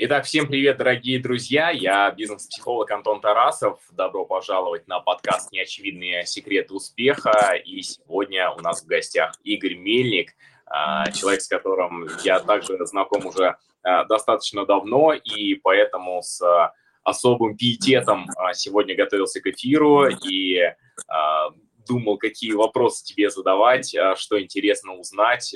Итак, всем привет, дорогие друзья. Я бизнес-психолог Антон Тарасов. Добро пожаловать на подкаст «Неочевидные секреты успеха». И сегодня у нас в гостях Игорь Мельник, а, человек, с которым я также знаком уже а, достаточно давно, и поэтому с особым пиететом а, сегодня готовился к эфиру и думал, какие вопросы тебе задавать, что интересно узнать,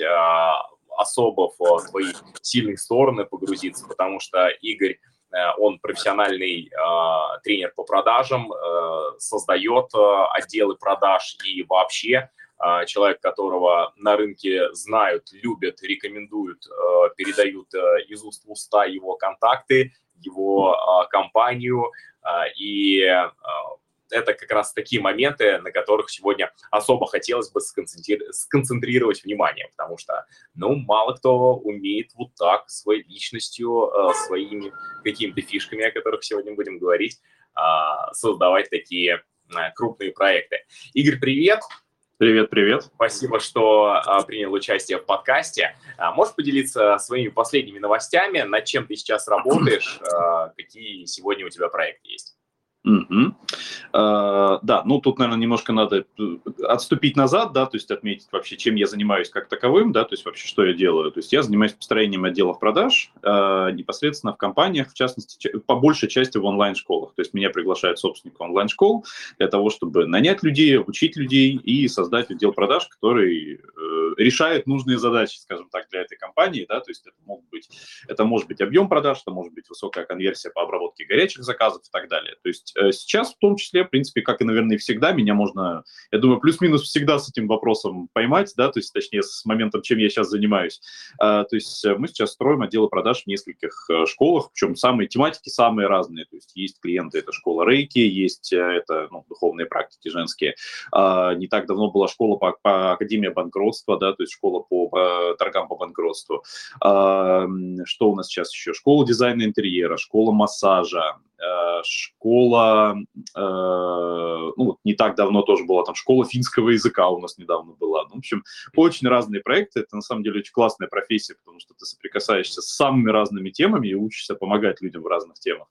особо в твои сильные стороны погрузиться, потому что Игорь э, он профессиональный э, тренер по продажам, э, создает э, отделы продаж и вообще э, человек, которого на рынке знают, любят, рекомендуют, э, передают э, из уст в уста его контакты, его э, компанию э, и э, это как раз такие моменты, на которых сегодня особо хотелось бы сконцентрировать внимание, потому что, ну, мало кто умеет вот так своей личностью, э, своими какими-то фишками, о которых сегодня будем говорить, а, создавать такие э, крупные проекты. Игорь, привет! Привет, привет. Спасибо, что а, принял участие в подкасте. А, можешь поделиться своими последними новостями, над чем ты сейчас работаешь, а, какие сегодня у тебя проекты есть? Угу. А, да, ну тут, наверное, немножко надо э, отступить назад, да, то есть отметить вообще, чем я занимаюсь как таковым, да, то есть вообще, что я делаю. То есть я занимаюсь построением отделов продаж э, непосредственно в компаниях, в частности, по большей части в онлайн-школах. То есть меня приглашают собственники онлайн-школ для того, чтобы нанять людей, учить людей и создать отдел продаж, который э, решает нужные задачи, скажем так, для этой компании, да, то есть это, могут быть, это может быть объем продаж, это может быть высокая конверсия по обработке горячих заказов и так далее. То есть Э, сейчас в том числе, в принципе, как и, наверное, всегда, меня можно, я думаю, плюс-минус всегда с этим вопросом поймать, да, то есть, точнее, с моментом, чем я сейчас занимаюсь. А, то есть э, мы сейчас строим отделы продаж в нескольких э, школах, причем самые тематики самые разные. То есть есть клиенты, это школа рейки, есть это ну, духовные практики женские. А, не так давно была школа по, по Академии банкротства, да, то есть школа по, по торгам по банкротству. Что у нас сейчас еще? Школа дизайна интерьера, школа массажа, школа, э, ну, не так давно тоже была там школа финского языка у нас недавно была. Ну, в общем, очень разные проекты. Это на самом деле очень классная профессия, потому что ты соприкасаешься с самыми разными темами и учишься помогать людям в разных темах.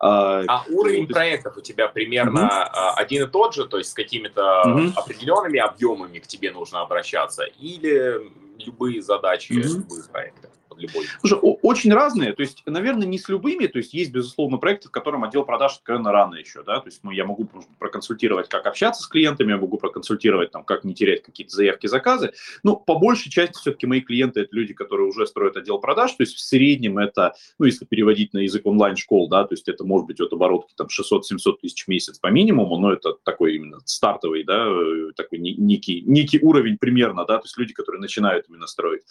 А, а уровень есть... проектов у тебя примерно угу. один и тот же, то есть с какими-то угу. определенными объемами к тебе нужно обращаться, или любые задачи, угу. любые проекты? Любой? Слушай, очень разные, то есть, наверное, не с любыми, то есть есть, безусловно, проекты, в котором отдел продаж откровенно рано еще, да, то есть ну, я могу проконсультировать, как общаться с клиентами, я могу проконсультировать, там, как не терять какие-то заявки, заказы, но по большей части все-таки мои клиенты это люди, которые уже строят отдел продаж, то есть в среднем это, ну, если переводить на язык онлайн-школ, да, то есть это может быть от оборотки там 600-700 тысяч в месяц по минимуму, но это такой именно стартовый, да, такой некий, некий уровень примерно, да, то есть люди, которые начинают именно строить,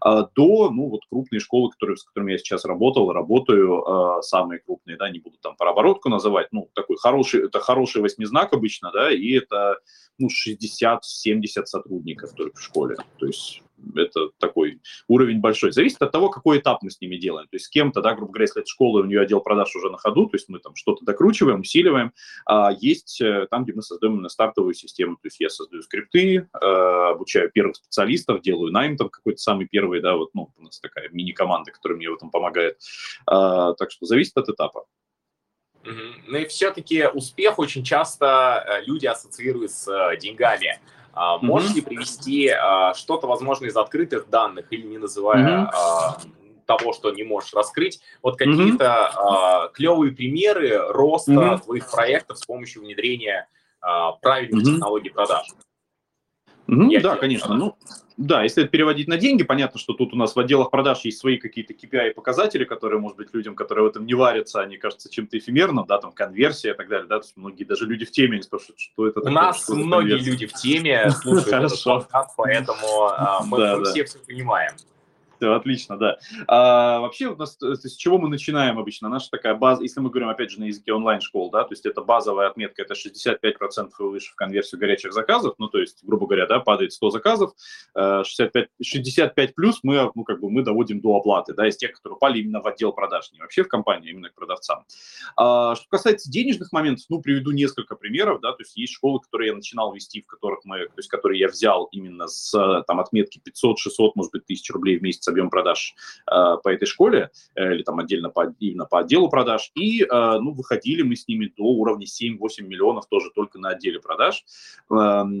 а, до, ну, вот крупные школы, которые, с которыми я сейчас работал, работаю, э, самые крупные, да, не буду там про оборотку называть, ну, такой хороший, это хороший восьмизнак обычно, да, и это, ну, 60-70 сотрудников только в школе, то есть это такой уровень большой. Зависит от того, какой этап мы с ними делаем. То есть с кем-то, да, грубо говоря, если это школа, у нее отдел продаж уже на ходу, то есть мы там что-то докручиваем, усиливаем. А есть э, там, где мы создаем именно стартовую систему. То есть я создаю скрипты, э, обучаю первых специалистов, делаю найм там какой-то самый первый, да, вот, ну, у нас такая мини-команда, которая мне в этом помогает. А, так что зависит от этапа. Ну и все-таки успех очень часто э, люди ассоциируют с деньгами. А, можешь ли привести а, что-то, возможно, из открытых данных или не называя а, того, что не можешь раскрыть, вот какие-то клевые примеры роста твоих проектов с помощью внедрения правильных технологий продаж? Mm-hmm, да, конечно. Ну, да, если это переводить на деньги, понятно, что тут у нас в отделах продаж есть свои какие-то KPI-показатели, которые, может быть, людям, которые в этом не варятся, они кажутся чем-то эфемерным, да, там конверсия и так далее, да, то есть многие даже люди в теме не спрашивают, что это такое. У нас многие конверсия. люди в теме слушают этот подкаст, поэтому мы все все понимаем. Отлично, да. А, вообще, у нас, с чего мы начинаем обычно? Наша такая база, если мы говорим, опять же, на языке онлайн-школ, да, то есть это базовая отметка, это 65% и выше в конверсию горячих заказов, ну, то есть, грубо говоря, да, падает 100 заказов, 65, э, 65 плюс мы, ну, как бы мы доводим до оплаты, да, из тех, которые упали именно в отдел продаж, не вообще в компании, а именно к продавцам. А, что касается денежных моментов, ну, приведу несколько примеров, да, то есть есть школы, которые я начинал вести, в которых мы, то есть, которые я взял именно с, там, отметки 500, 600, может быть, тысяч рублей в месяц месяц объем продаж э, по этой школе, э, или там отдельно по, именно по отделу продаж, и, э, ну, выходили мы с ними до уровня 7-8 миллионов тоже только на отделе продаж, э,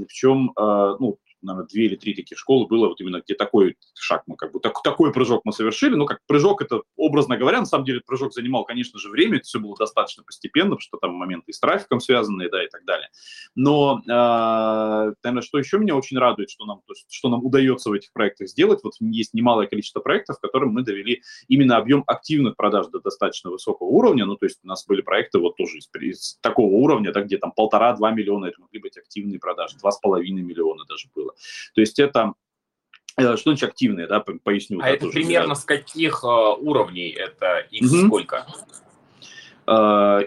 причем, ну, наверное, две или три таких школы было, вот именно где такой шаг мы как бы, так, такой прыжок мы совершили, ну, как прыжок это, образно говоря, на самом деле прыжок занимал, конечно же, время, это все было достаточно постепенно, потому что там моменты и с трафиком связанные, да, и так далее. Но, э, наверное, что еще меня очень радует, что нам, то есть, что нам удается в этих проектах сделать, вот есть немалое количество проектов, в которым мы довели именно объем активных продаж до достаточно высокого уровня, ну, то есть у нас были проекты вот тоже из, из такого уровня, да, где там полтора-два миллиона, это могли быть активные продажи, два с половиной миллиона даже было было. То есть это э, что значит активные, да, поясню. А да, это примерно да. с каких uh, уровней это x угу. сколько?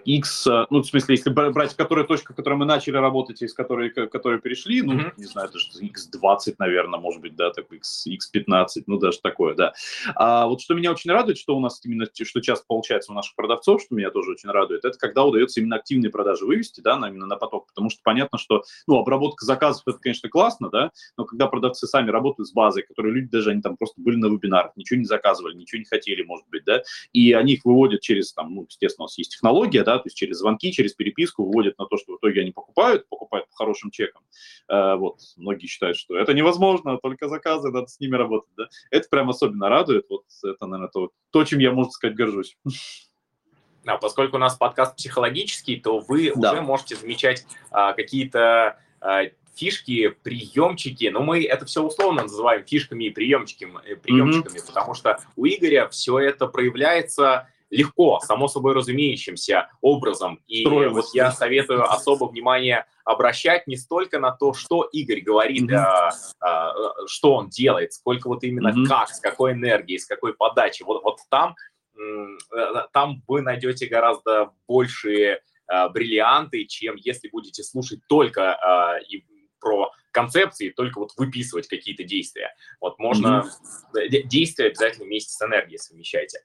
X, э, ну, в смысле, если брать, которая точка, в которой мы начали работать, из которой, которой перешли, ну, mm-hmm. не знаю, даже X20, наверное, может быть, да, так X, X15, ну, даже такое, да. А вот что меня очень радует, что у нас именно, что часто получается у наших продавцов, что меня тоже очень радует, это когда удается именно активные продажи вывести, да, на, именно на поток, потому что понятно, что, ну, обработка заказов, это, конечно, классно, да, но когда продавцы сами работают с базой, которые люди даже, они там просто были на вебинарах, ничего не заказывали, ничего не хотели, может быть, да, и они их выводят через, там, ну, естественно, у нас есть технология, да, то есть через звонки, через переписку выводят на то, что в итоге они покупают, покупают по хорошим чекам. Э, вот, многие считают, что это невозможно, только заказы, надо с ними работать, да. Это прям особенно радует, вот это, наверное, то, то чем я, можно сказать, горжусь. А поскольку у нас подкаст психологический, то вы да. уже можете замечать а, какие-то а, фишки, приемчики, но мы это все условно называем фишками и приемчиками, приемчиками mm-hmm. потому что у Игоря все это проявляется легко, само собой разумеющимся образом. И Строим. вот я советую особо внимание обращать не столько на то, что Игорь говорит, mm-hmm. а, а, что он делает, сколько вот именно mm-hmm. как, с какой энергией, с какой подачей. Вот, вот там, там вы найдете гораздо большие а, бриллианты, чем если будете слушать только а, и про концепции, только вот выписывать какие-то действия. Вот можно mm-hmm. действия обязательно вместе с энергией совмещайте.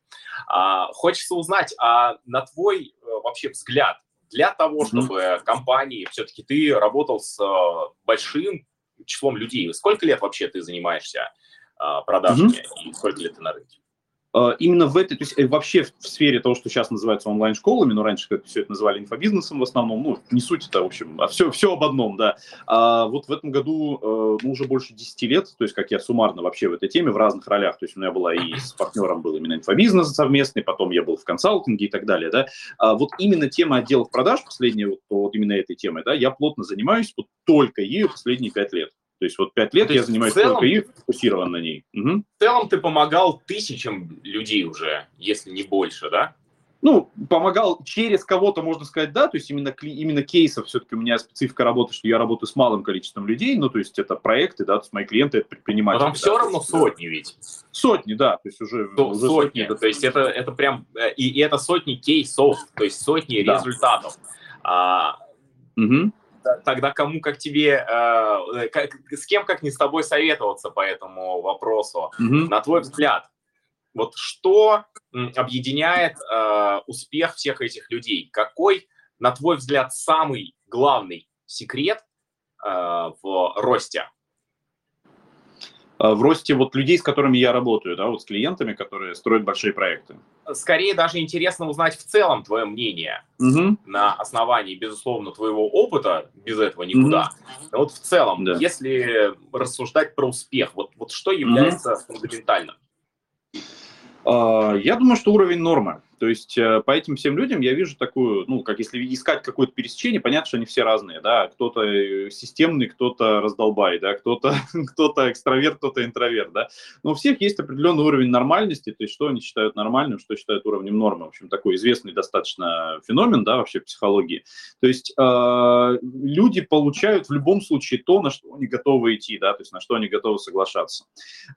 А, хочется узнать, а на твой э, вообще взгляд, для того, чтобы mm-hmm. компании, все-таки ты работал с э, большим числом людей, сколько лет вообще ты занимаешься продажами mm-hmm. и сколько лет ты на рынке? А, именно в этой, то есть э, вообще в сфере того, что сейчас называется онлайн-школами, но раньше как все это называли инфобизнесом в основном, ну, не суть это, в общем, а все, все об одном, да. А вот в этом году, э, ну, уже больше 10 лет, то есть как я суммарно вообще в этой теме в разных ролях, то есть у меня была и с партнером был именно инфобизнес совместный, потом я был в консалтинге и так далее, да. А вот именно тема отделов продаж, последняя вот, вот именно этой темой, да, я плотно занимаюсь вот только ею последние 5 лет. То есть вот пять лет То я занимаюсь целом, только и фокусирован на ней. Угу. В целом ты помогал тысячам людей уже, если не больше, да? Ну, помогал через кого-то, можно сказать, да, то есть именно, именно кейсов, все-таки у меня специфика работы, что я работаю с малым количеством людей, ну, то есть это проекты, да, то есть мои клиенты, это предприниматели. Но там да, все равно есть, сотни ведь. Сотни, да, то есть уже, то, уже сотни. сотни. То есть это, это прям, э, и, и это сотни кейсов, то есть сотни да. результатов. А, угу тогда кому как тебе, э, как, с кем как не с тобой советоваться по этому вопросу? Mm-hmm. На твой взгляд, вот что объединяет э, успех всех этих людей? Какой, на твой взгляд, самый главный секрет э, в росте? Э, в росте вот людей, с которыми я работаю, да, вот с клиентами, которые строят большие проекты. Скорее даже интересно узнать в целом твое мнение угу. на основании, безусловно, твоего опыта, без этого никуда. Угу. Вот в целом, да. если рассуждать про успех, вот, вот что является угу. фундаментальным? А, я думаю, что уровень нормы. То есть э, по этим всем людям я вижу такую, ну, как если искать какое-то пересечение, понятно, что они все разные, да, кто-то э, системный, кто-то раздолбай, да, кто-то кто экстраверт, кто-то интроверт, да, но у всех есть определенный уровень нормальности, то есть что они считают нормальным, что считают уровнем нормы, в общем, такой известный достаточно феномен, да, вообще психологии. То есть э, люди получают в любом случае то, на что они готовы идти, да, то есть на что они готовы соглашаться.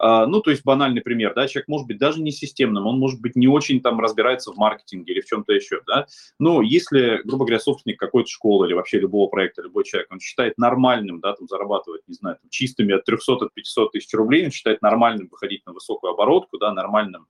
Э, ну, то есть банальный пример, да, человек может быть даже не системным, он может быть не очень там разбирается в маркетинге или в чем-то еще, да, но если, грубо говоря, собственник какой-то школы или вообще любого проекта, любой человек, он считает нормальным, да, там зарабатывать, не знаю, там, чистыми от 300 от 500 тысяч рублей, он считает нормальным выходить на высокую оборотку, да, нормальным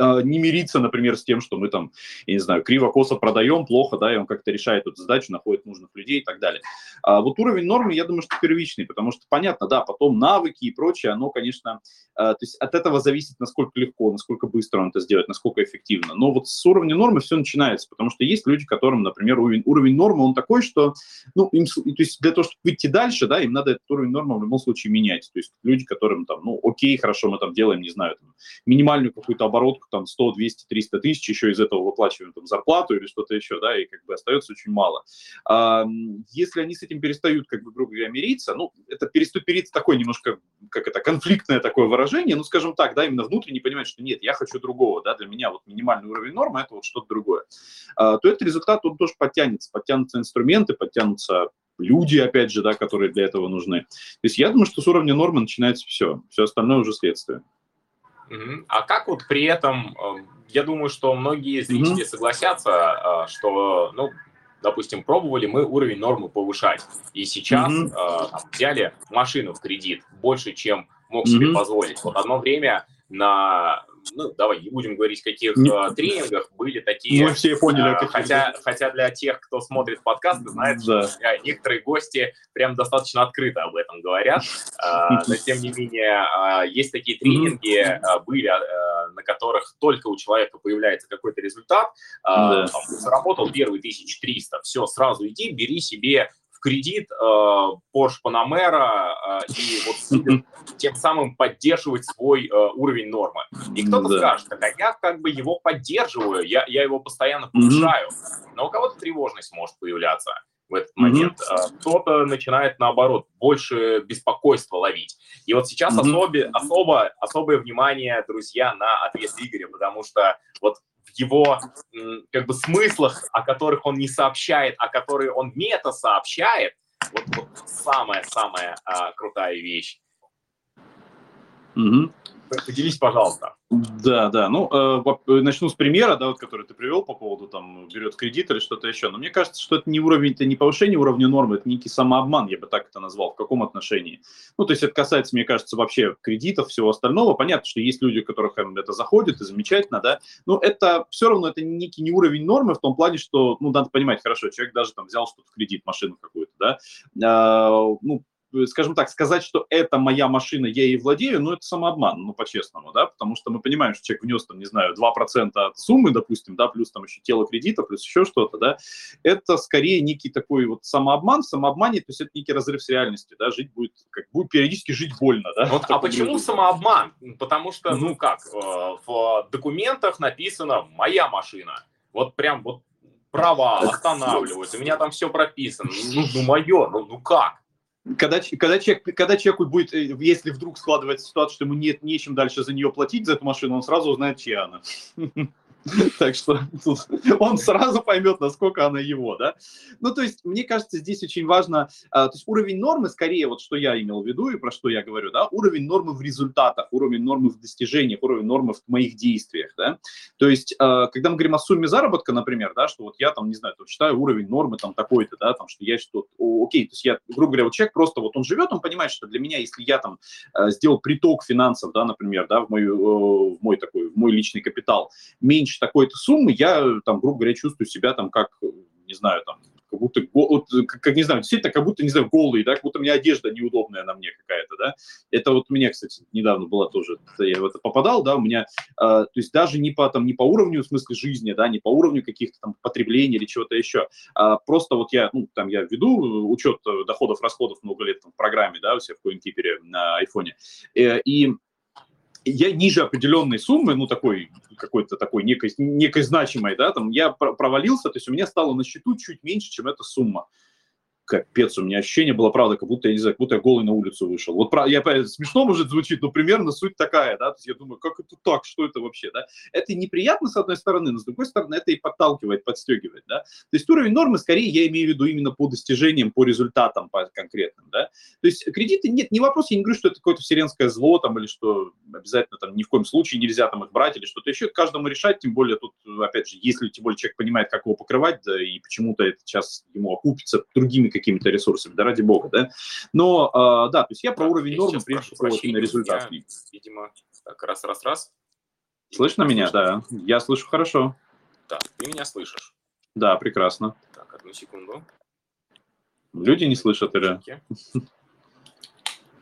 не мириться, например, с тем, что мы там, я не знаю, криво-косо продаем, плохо, да, и он как-то решает эту задачу, находит нужных людей и так далее. А вот уровень нормы, я думаю, что первичный, потому что, понятно, да, потом навыки и прочее, оно, конечно, а, то есть от этого зависит, насколько легко, насколько быстро он это сделает, насколько эффективно. Но вот с уровня нормы все начинается, потому что есть люди, которым, например, уровень, уровень нормы, он такой, что, ну, им, то есть для того, чтобы выйти дальше, да, им надо этот уровень нормы в любом случае менять. То есть люди, которым там, ну, окей, хорошо, мы там делаем, не знаю, там, минимальную какую-то оборотку, там 100, 200, 300 тысяч, еще из этого выплачиваем там зарплату или что-то еще, да, и как бы остается очень мало. А, если они с этим перестают, как бы, грубо говоря, мириться, ну, это переступить такое немножко, как это, конфликтное такое выражение, ну, скажем так, да, именно внутренне понимать, что нет, я хочу другого, да, для меня вот минимальный уровень нормы – это вот что-то другое, а, то этот результат, он тоже подтянется, подтянутся инструменты, подтянутся люди, опять же, да, которые для этого нужны. То есть я думаю, что с уровня нормы начинается все, все остальное уже следствие. А как вот при этом, эм, я думаю, что многие зрители mm-hmm. согласятся, э, что, ну, допустим, пробовали мы уровень нормы повышать, и сейчас mm-hmm. взяли машину в кредит больше, чем мог mm-hmm. себе позволить. Вот одно время на ну, давай не будем говорить, каких не... э, тренингах были такие... Мы все поняли. Э, хотя, хотя для тех, кто смотрит подкасты, знает, да. что некоторые гости прям достаточно открыто об этом говорят. Э, но, тем не менее, э, есть такие тренинги, э, были, э, на которых только у человека появляется какой-то результат. Э, да. Заработал первый 1300, все, сразу иди, бери себе кредит э, Porsche Panamera э, и вот тем самым поддерживать свой э, уровень нормы. И кто-то да. скажет, а я как бы его поддерживаю, я, я его постоянно повышаю, mm-hmm. но у кого-то тревожность может появляться в этот момент. Mm-hmm. Кто-то начинает, наоборот, больше беспокойства ловить. И вот сейчас mm-hmm. особе, особо, особое внимание, друзья, на ответ Игоря, потому что вот его как бы смыслах, о которых он не сообщает, а которые он мета сообщает, вот, вот самая-самая а, крутая вещь. Угу. Поделись, пожалуйста. Да, да. Ну, э, начну с примера, да, вот, который ты привел по поводу там берет кредит или что-то еще. Но мне кажется, что это не уровень, это не повышение уровня нормы, это некий самообман, я бы так это назвал. В каком отношении? Ну, то есть это касается, мне кажется, вообще кредитов, всего остального. Понятно, что есть люди, у которых эм, это заходит, и замечательно, да. Но это все равно это некий не уровень нормы в том плане, что, ну, надо понимать, хорошо, человек даже там взял что-то в кредит, машину какую-то, да. А, ну, Э, скажем так, сказать, что это моя машина, я ей владею, ну, это самообман, ну, по-честному, да, потому что мы понимаем, что человек внес, там, не знаю, 2% от суммы, допустим, да, плюс там еще тело кредита, плюс еще что-то, да, это скорее некий такой вот самообман, самообмане, то есть это некий разрыв с реальностью, да, жить будет, как будет периодически жить больно, да. Вот, а почему груди. самообман? Потому что, ну, как, э, в документах написано «моя машина», вот прям вот права останавливаются, у меня там все прописано, ну, ну мое, ну, ну как? Когда, когда, человек, когда человеку будет, э, если вдруг складывается ситуация, что ему нет нечем дальше за нее платить, за эту машину, он сразу узнает, чья она. Так что он сразу поймет, насколько она его, да. Ну, то есть, мне кажется, здесь очень важно, а, то есть уровень нормы, скорее, вот что я имел в виду и про что я говорю, да, уровень нормы в результатах, уровень нормы в достижениях, уровень нормы в моих действиях, да. То есть, а, когда мы говорим о сумме заработка, например, да, что вот я там, не знаю, там, считаю уровень нормы там такой-то, да, там, что я что-то, окей, то есть я, грубо говоря, вот человек просто вот он живет, он понимает, что для меня, если я там а, сделал приток финансов, да, например, да, в мой, э, в мой такой, в мой личный капитал меньше меньше такой-то суммы, я, там, грубо говоря, чувствую себя там как, не знаю, там, как будто, вот, как, как, не знаю, действительно, как будто, не знаю, голый, да, как будто у меня одежда неудобная на мне какая-то, да. Это вот меня, кстати, недавно была тоже, я в это попадал, да, у меня, э, то есть даже не по, там, не по уровню, в смысле, жизни, да, не по уровню каких-то там потреблений или чего-то еще, а просто вот я, ну, там, я веду учет доходов, расходов много лет там, в программе, да, у себя в CoinKeeper на айфоне, э, и я ниже определенной суммы, ну, такой, какой-то такой некой, некой значимой, да, там, я провалился, то есть у меня стало на счету чуть меньше, чем эта сумма капец, у меня ощущение было, правда, как будто, я не знаю, как будто я голый на улицу вышел. Вот я, смешно может звучит, но примерно суть такая, да, то есть я думаю, как это так, что это вообще, да. Это неприятно, с одной стороны, но с другой стороны, это и подталкивает, подстегивает, да. То есть уровень нормы, скорее, я имею в виду именно по достижениям, по результатам по конкретным, да. То есть кредиты, нет, не вопрос, я не говорю, что это какое-то вселенское зло, там, или что обязательно там ни в коем случае нельзя там их брать, или что-то еще, каждому решать, тем более тут, опять же, если тем более человек понимает, как его покрывать, да, и почему-то это сейчас ему окупится другими какими-то ресурсами, да, ради бога, да. Но, э, да, то есть я про уровень нормы, прежде всего, именно результат. Я, видимо, так, раз-раз-раз. Слышно меня? Да. Я слышу хорошо. Так, ты меня слышишь? Да, прекрасно. Так, одну секунду. Люди не слышат или?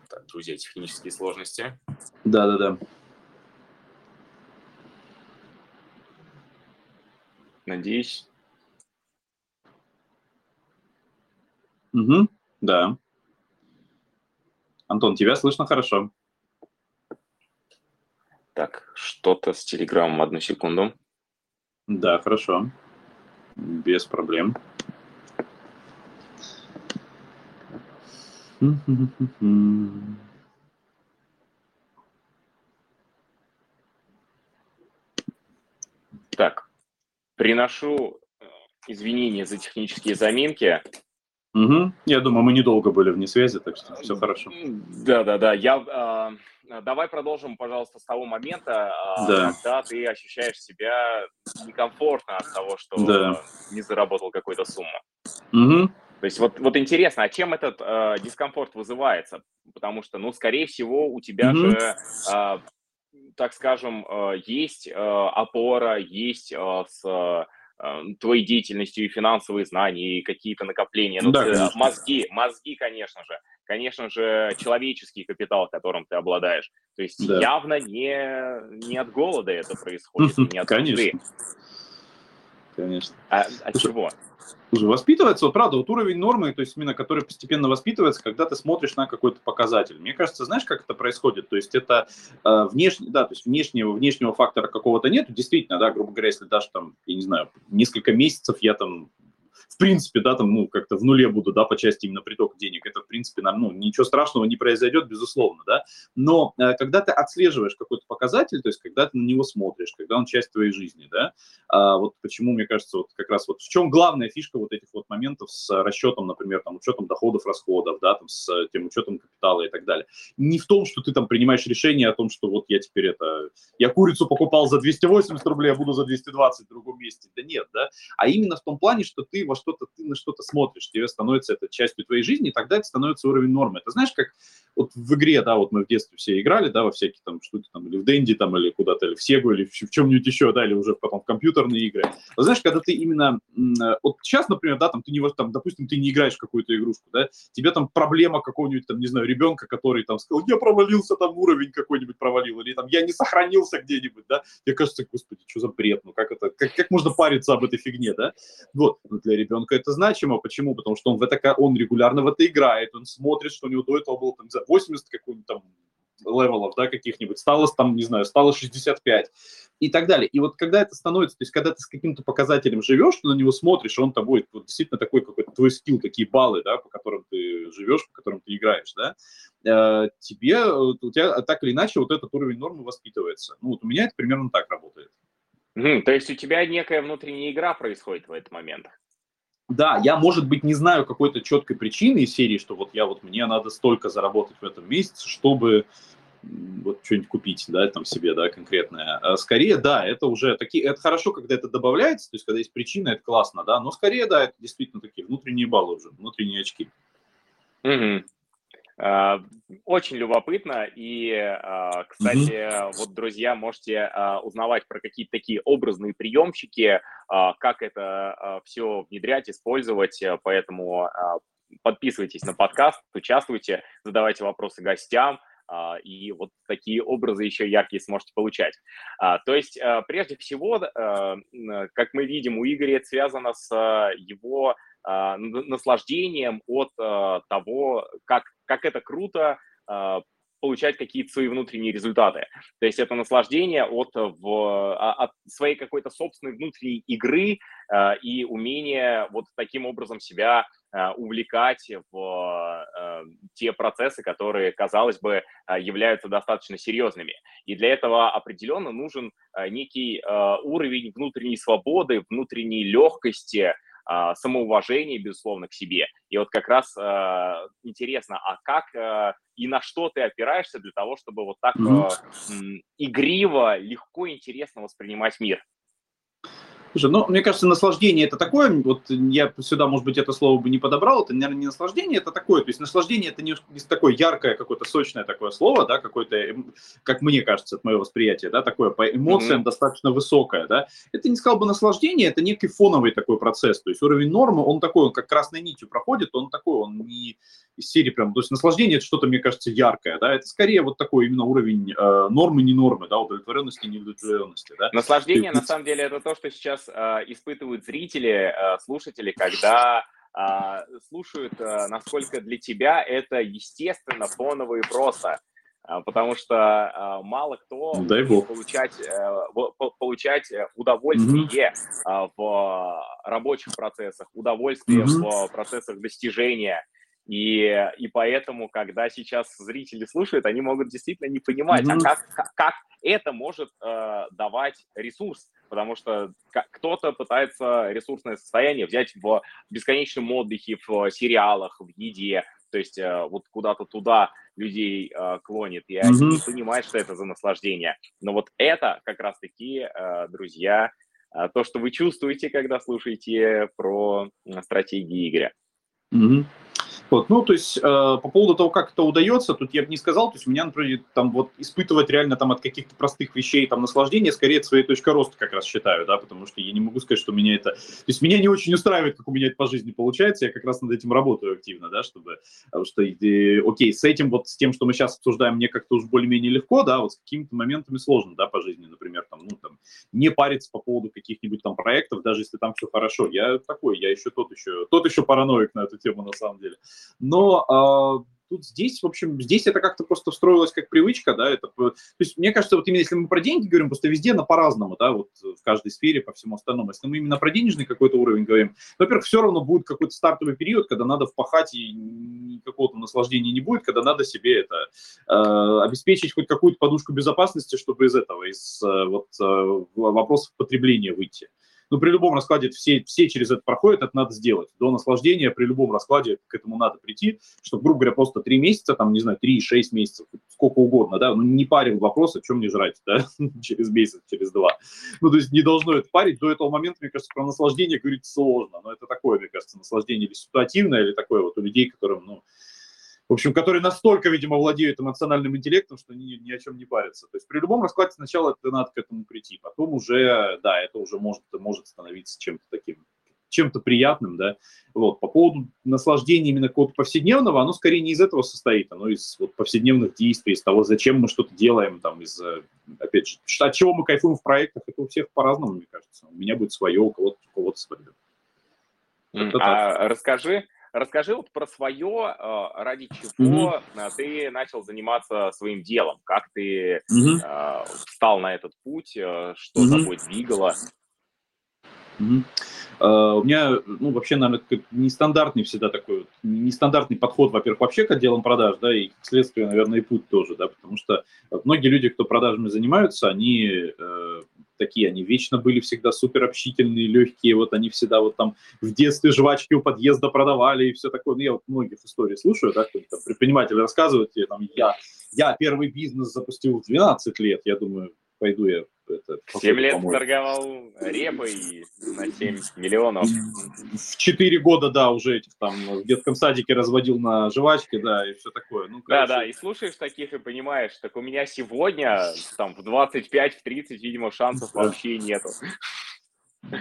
Так, друзья, технические сложности. Да, да, да. Надеюсь. Угу, да. Антон, тебя слышно хорошо. Так, что-то с Телеграмом, одну секунду. Да, хорошо. Без проблем. Так, приношу э, извинения за технические заминки. Угу. Я думаю, мы недолго были вне связи, так что все хорошо. Да, да, да. Я, э, давай продолжим, пожалуйста, с того момента, э, да. когда ты ощущаешь себя некомфортно от того, что да. не заработал какую-то сумму. Угу. То есть вот, вот интересно, а чем этот э, дискомфорт вызывается? Потому что, ну, скорее всего, у тебя mm-hmm. же, э, так скажем, э, есть э, опора, есть э, с твоей деятельностью и финансовые знания, и какие-то накопления. Ну, да, ты, мозги, мозги, конечно же. Конечно же, человеческий капитал, которым ты обладаешь. То есть да. явно не, не от голода это происходит, не от Конечно. Конечно. А от чего? Слушай, воспитывается, вот правда, вот уровень нормы, то есть именно который постепенно воспитывается, когда ты смотришь на какой-то показатель. Мне кажется, знаешь, как это происходит? То есть это э, внешне, да, то есть внешнего, внешнего фактора какого-то нет. Действительно, да, грубо говоря, если даже там, я не знаю, несколько месяцев я там принципе, да, там, ну, как-то в нуле буду, да, по части именно притока денег, это, в принципе, нам, ну, ничего страшного не произойдет, безусловно, да, но э, когда ты отслеживаешь какой-то показатель, то есть когда ты на него смотришь, когда он часть твоей жизни, да, э, вот почему, мне кажется, вот как раз вот в чем главная фишка вот этих вот моментов с расчетом, например, там, учетом доходов, расходов, да, там, с тем учетом капитала и так далее. Не в том, что ты там принимаешь решение о том, что вот я теперь это, я курицу покупал за 280 рублей, а буду за 220 в другом месте, да нет, да, а именно в том плане, что ты во что что-то, ты на что-то смотришь, тебе становится это частью твоей жизни, и тогда это становится уровень нормы. Это знаешь, как вот в игре, да, вот мы в детстве все играли, да, во всякие там штуки, там, или в Дэнди, там, или куда-то, или в Сегу, или в, в чем-нибудь еще, да, или уже потом в компьютерные игры. Но знаешь, когда ты именно, вот сейчас, например, да, там, ты не, там, допустим, ты не играешь в какую-то игрушку, да, тебе там проблема какого-нибудь, там, не знаю, ребенка, который там сказал, я провалился, там, уровень какой-нибудь провалил, или там, я не сохранился где-нибудь, да, мне кажется, господи, что за бред, ну, как это, как, как можно париться об этой фигне, да, вот, для ребенка это значимо, почему? Потому что он в это, он регулярно в это играет, он смотрит, что у него до этого было там, за 80 какой-нибудь там level ов, да, каких-нибудь, стало там, не знаю, стало 65 и так далее. И вот когда это становится, то есть когда ты с каким-то показателем живешь, ты на него смотришь, он тобой вот, действительно такой какой-то твой skill, такие баллы, да, по которым ты живешь, по которым ты играешь, да, э, тебе, у тебя так или иначе вот этот уровень нормы воспитывается. Ну вот у меня это примерно так работает. Mm, то есть у тебя некая внутренняя игра происходит в этот момент? Да, я, может быть, не знаю какой-то четкой причины из серии, что вот я вот, мне надо столько заработать в этом месяце, чтобы вот что-нибудь купить, да, там себе, да, конкретное. А скорее, да, это уже такие, это хорошо, когда это добавляется, то есть когда есть причина, это классно, да, но скорее, да, это действительно такие внутренние баллы уже, внутренние очки. Угу. А, очень любопытно. И, а, кстати, mm-hmm. вот, друзья, можете а, узнавать про какие-то такие образные приемчики, как это все внедрять, использовать. Поэтому подписывайтесь на подкаст, участвуйте, задавайте вопросы гостям и вот такие образы еще яркие сможете получать. То есть, прежде всего, как мы видим, у Игоря это связано с его наслаждением от того, как как это круто э, получать какие-то свои внутренние результаты. То есть это наслаждение от, в, а, от своей какой-то собственной внутренней игры и умение вот таким образом себя увлекать в те процессы, которые, казалось бы, являются достаточно серьезными. И для этого определенно нужен некий уровень внутренней свободы, внутренней легкости, а, самоуважение, безусловно, к себе. И вот как раз а, интересно, а как а, и на что ты опираешься для того, чтобы вот так mm-hmm. игриво, легко, интересно воспринимать мир? Слушай, ну, мне кажется, наслаждение это такое, вот я сюда, может быть, это слово бы не подобрал, это, наверное, не наслаждение, это такое, то есть наслаждение это не, не такое яркое, какое-то сочное такое слово, да, какое-то, эм, как мне кажется, от моего восприятия, да, такое по эмоциям mm-hmm. достаточно высокое, да. Это не сказал бы наслаждение, это некий фоновый такой процесс, то есть уровень нормы, он такой, он как красной нитью проходит, он такой, он не из серии прям, то есть наслаждение это что-то, мне кажется, яркое, да, это скорее вот такой именно уровень э, нормы, не нормы, да, удовлетворенности, не удовлетворенности, да. Наслаждение, на самом деле, это то, что сейчас э, испытывают зрители, э, слушатели, когда э, слушают, э, насколько для тебя это естественно, фоново и просто. Э, потому что э, мало кто Дай бог. получать, э, получать удовольствие mm-hmm. в рабочих процессах, удовольствие mm-hmm. в процессах достижения – и, и поэтому, когда сейчас зрители слушают, они могут действительно не понимать, mm-hmm. а как, как это может э, давать ресурс. Потому что кто-то пытается ресурсное состояние взять в бесконечном отдыхе, в сериалах, в еде. То есть э, вот куда-то туда людей э, клонит, и они mm-hmm. не понимают, что это за наслаждение. Но вот это как раз-таки, э, друзья, то, что вы чувствуете, когда слушаете про стратегии игры. Mm-hmm. Вот, ну, то есть э, по поводу того, как это удается, тут я бы не сказал, то есть у меня, например, там вот испытывать реально там от каких-то простых вещей там наслаждение, скорее, своей точки роста как раз считаю, да, потому что я не могу сказать, что меня это, то есть меня не очень устраивает, как у меня это по жизни получается, я как раз над этим работаю активно, да, чтобы, потому что, э, окей, с этим вот, с тем, что мы сейчас обсуждаем, мне как-то уж более-менее легко, да, вот с какими-то моментами сложно, да, по жизни, например, там, ну, там, не париться по поводу каких-нибудь там проектов, даже если там все хорошо, я такой, я еще тот еще, тот еще параноик на эту тему на самом деле. Но а, тут здесь, в общем, здесь это как-то просто встроилось как привычка, да, это, то есть мне кажется, вот именно если мы про деньги говорим, просто везде на по-разному, да, вот в каждой сфере, по всему остальному. Если мы именно про денежный какой-то уровень говорим, во-первых, все равно будет какой-то стартовый период, когда надо впахать и никакого наслаждения не будет, когда надо себе это э, обеспечить хоть какую-то подушку безопасности, чтобы из этого, из э, вот э, вопросов потребления выйти ну, при любом раскладе все, все через это проходят, это надо сделать. До наслаждения при любом раскладе к этому надо прийти, чтобы, грубо говоря, просто три месяца, там, не знаю, три, шесть месяцев, сколько угодно, да, ну, не парил вопрос, о чем мне жрать, да, через месяц, через два. Ну, то есть не должно это парить. До этого момента, мне кажется, про наслаждение говорить сложно, но это такое, мне кажется, наслаждение или ситуативное, или такое вот у людей, которым, ну, в общем, которые настолько, видимо, владеют эмоциональным интеллектом, что ни, ни о чем не парятся. То есть при любом раскладе сначала это надо к этому прийти, потом уже, да, это уже может, может становиться чем-то таким, чем-то приятным, да. Вот, по поводу наслаждения именно какого-то повседневного, оно скорее не из этого состоит, оно из вот, повседневных действий, из того, зачем мы что-то делаем, там, из, опять же, от чего мы кайфуем в проектах, это у всех по-разному, мне кажется. У меня будет свое, у кого-то, у кого-то свое. Mm, а расскажи, Расскажи вот про свое, э, ради чего mm-hmm. ты начал заниматься своим делом, как ты mm-hmm. встал на этот путь, что mm-hmm. тобой двигало. Uh, у меня, ну, вообще, наверное, нестандартный всегда такой, нестандартный подход, во-первых, вообще к отделам продаж, да, и, как следствие, наверное, и путь тоже, да, потому что многие люди, кто продажами занимаются, они uh, такие, они вечно были всегда супер общительные, легкие, вот они всегда вот там в детстве жвачки у подъезда продавали и все такое. Ну, я вот многих историй слушаю, да, кто там предприниматели рассказывают, и, там, я, я первый бизнес запустил в 12 лет, я думаю, пойду я это, 7 лет помочь. торговал репой на 7 миллионов. В 4 года, да, уже этих там в детском садике разводил на жвачки, да, и все такое. Ну, да, да, и слушаешь таких и понимаешь, так у меня сегодня там в 25, в 30, видимо, шансов вообще нету.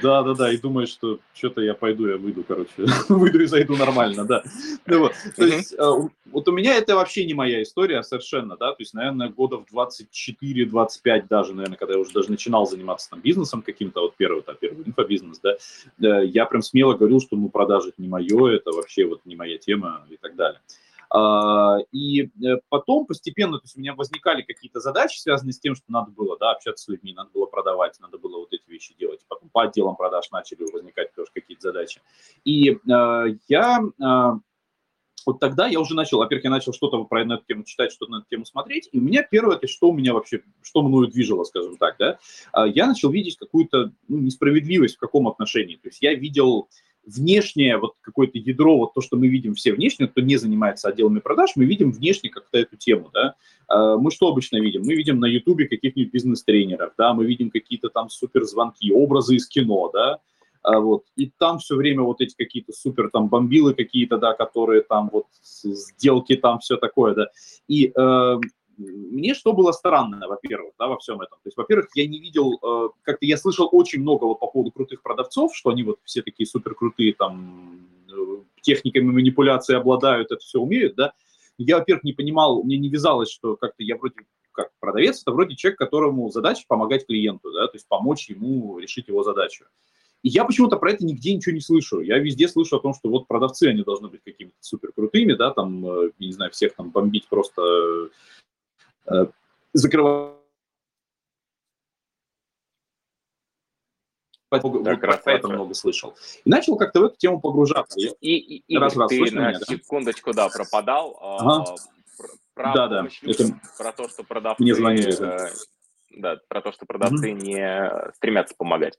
Да, да, да, и думаешь, что что-то я пойду, я выйду, короче, выйду и зайду нормально, да. Ну, вот. То есть, э, вот у меня это вообще не моя история совершенно, да, то есть, наверное, года в 24-25 даже, наверное, когда я уже даже начинал заниматься там бизнесом каким-то, вот первый, там, первый инфобизнес, да, я прям смело говорил, что, ну, продажи это не мое, это вообще вот не моя тема и так далее. А, и э, потом постепенно, то есть у меня возникали какие-то задачи, связанные с тем, что надо было да, общаться с людьми, надо было продавать, надо было вот эти вещи делать. Потом по отделам продаж начали возникать тоже какие-то задачи. И э, я э, вот тогда я уже начал, во-первых, я начал что-то про эту тему читать, что-то на эту тему смотреть, и у меня первое, это что у меня вообще, что мною движило, скажем так, да, я начал видеть какую-то ну, несправедливость в каком отношении. То есть я видел внешнее, вот какое-то ядро, вот то, что мы видим все внешне, кто не занимается отделами продаж, мы видим внешне как-то эту тему, да. А, мы что обычно видим? Мы видим на Ютубе каких-нибудь бизнес-тренеров, да, мы видим какие-то там суперзвонки, образы из кино, да, а вот, и там все время вот эти какие-то супер там бомбилы какие-то, да, которые там вот сделки там все такое, да, и э, мне что было странно, во-первых, да, во всем этом. То есть, во-первых, я не видел, э, как-то я слышал очень много вот по поводу крутых продавцов, что они вот все такие супер крутые там э, техниками манипуляции обладают, это все умеют, да. Я, во-первых, не понимал, мне не вязалось, что как-то я вроде как продавец, это вроде человек, которому задача помогать клиенту, да, то есть помочь ему решить его задачу. И я почему-то про это нигде ничего не слышу. Я везде слышу о том, что вот продавцы, они должны быть какими-то супер да, там, э, не знаю, всех там бомбить просто Э, закрывать так, вот про это много слышал. И начал как-то в эту тему погружаться. И, и, и раз, раз, ты на меня, секундочку, да, пропадал. А, ага. Про, да, да. Это... Про то, что продавцы... Мне звонили. Э, да, про то, что продавцы mm-hmm. не стремятся помогать.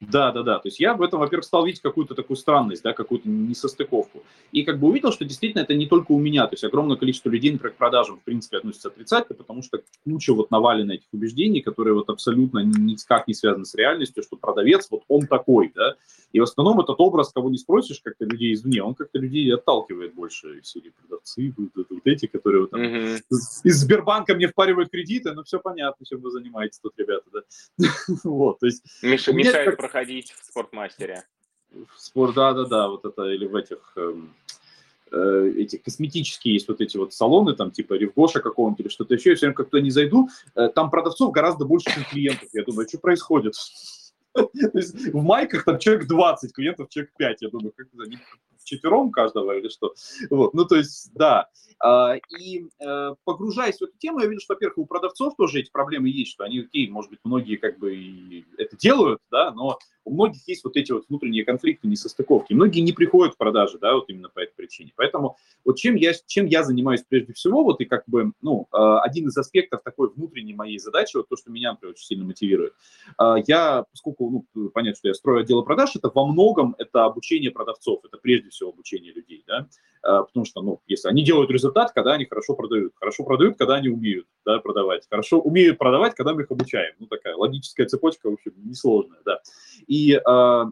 Да, да, да. То есть я в этом, во-первых, стал видеть какую-то такую странность, да, какую-то несостыковку. И как бы увидел, что действительно это не только у меня. То есть огромное количество людей, например, к продажам, в принципе, относятся отрицательно, потому что куча вот навалена этих убеждений, которые вот абсолютно никак не связаны с реальностью, что продавец, вот он такой, да. И в основном этот образ, кого не спросишь, как-то людей извне, он как-то людей отталкивает больше. Серии продавцы, вот, вот, вот эти, которые вот, там, mm-hmm. из Сбербанка мне впаривают кредиты, ну все понятно, чем вы занимаетесь тут, ребята, да. вот, то есть... Мешает проходить в спортмастере. В спорт, да, да, да, вот это или в этих эм, э, эти косметические есть вот эти вот салоны, там типа Ревгоша какого-нибудь или что-то еще, я все время как-то не зайду, э, там продавцов гораздо больше, чем клиентов. Я думаю, что происходит? в майках там человек 20, клиентов человек 5. Я думаю, как они четвером каждого или что. Вот, ну, то есть, да. А, и э, погружаясь в эту тему, я вижу, что, во-первых, у продавцов тоже эти проблемы есть, что они, окей, может быть, многие как бы это делают, да, но у многих есть вот эти вот внутренние конфликты, несостыковки. Многие не приходят в продажи, да, вот именно по этой причине. Поэтому вот чем я, чем я занимаюсь прежде всего, вот и как бы, ну, э, один из аспектов такой внутренней моей задачи, вот то, что меня, например, очень сильно мотивирует. Э, я, поскольку, ну, понятно, что я строю отдел продаж, это во многом это обучение продавцов, это прежде всего обучение людей, да, потому что, ну, если они делают результат, когда они хорошо продают, хорошо продают, когда они умеют, да, продавать, хорошо умеют продавать, когда мы их обучаем. Ну, такая логическая цепочка, в общем, несложная, да. И э,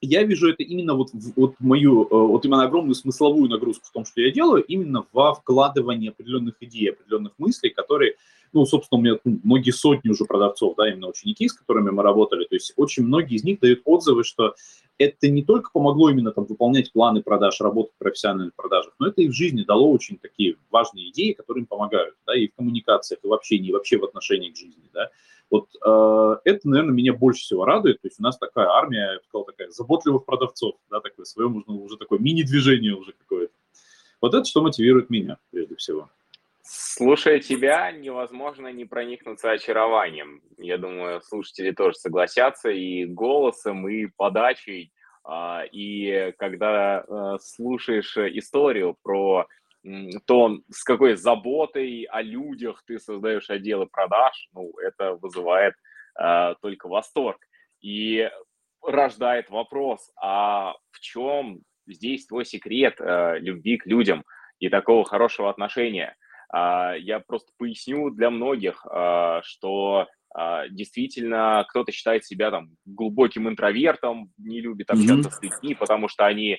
я вижу это именно вот, вот мою, э, вот именно огромную смысловую нагрузку в том, что я делаю, именно во вкладывание определенных идей, определенных мыслей, которые, ну, собственно, у меня многие сотни уже продавцов, да, именно ученики, с которыми мы работали, то есть очень многие из них дают отзывы, что это не только помогло именно там выполнять планы продаж, работать в профессиональных продажах, но это и в жизни дало очень такие важные идеи, которые им помогают, да, и в коммуникациях, и в общении, и вообще в отношении к жизни, да. Вот э, это, наверное, меня больше всего радует. То есть у нас такая армия, я бы сказал, такая заботливых продавцов, да, такое свое, можно уже такое мини-движение уже какое-то. Вот это что мотивирует меня, прежде всего. Слушая тебя, невозможно не проникнуться очарованием. Я думаю, слушатели тоже согласятся и голосом, и подачей. А, и когда э, слушаешь историю про то с какой заботой о людях ты создаешь отделы продаж, ну, это вызывает э, только восторг. И рождает вопрос, а в чем здесь твой секрет э, любви к людям и такого хорошего отношения? Э, я просто поясню для многих, э, что Uh, действительно кто-то считает себя там глубоким интровертом, не любит общаться mm-hmm. с людьми, потому что они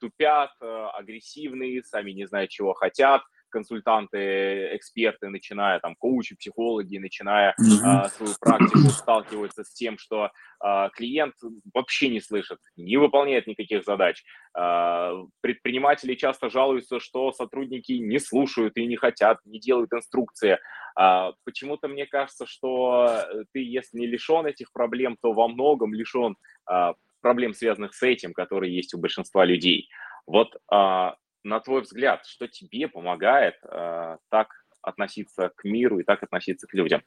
тупят, агрессивные, сами не знают, чего хотят, консультанты, эксперты, начиная там коучи, психологи, начиная mm-hmm. свою практику, сталкиваются с тем, что э, клиент вообще не слышит, не выполняет никаких задач. Э, предприниматели часто жалуются, что сотрудники не слушают и не хотят, не делают инструкции. Э, почему-то мне кажется, что ты, если не лишен этих проблем, то во многом лишен э, проблем, связанных с этим, которые есть у большинства людей. Вот а, на твой взгляд, что тебе помогает а, так относиться к миру и так относиться к людям?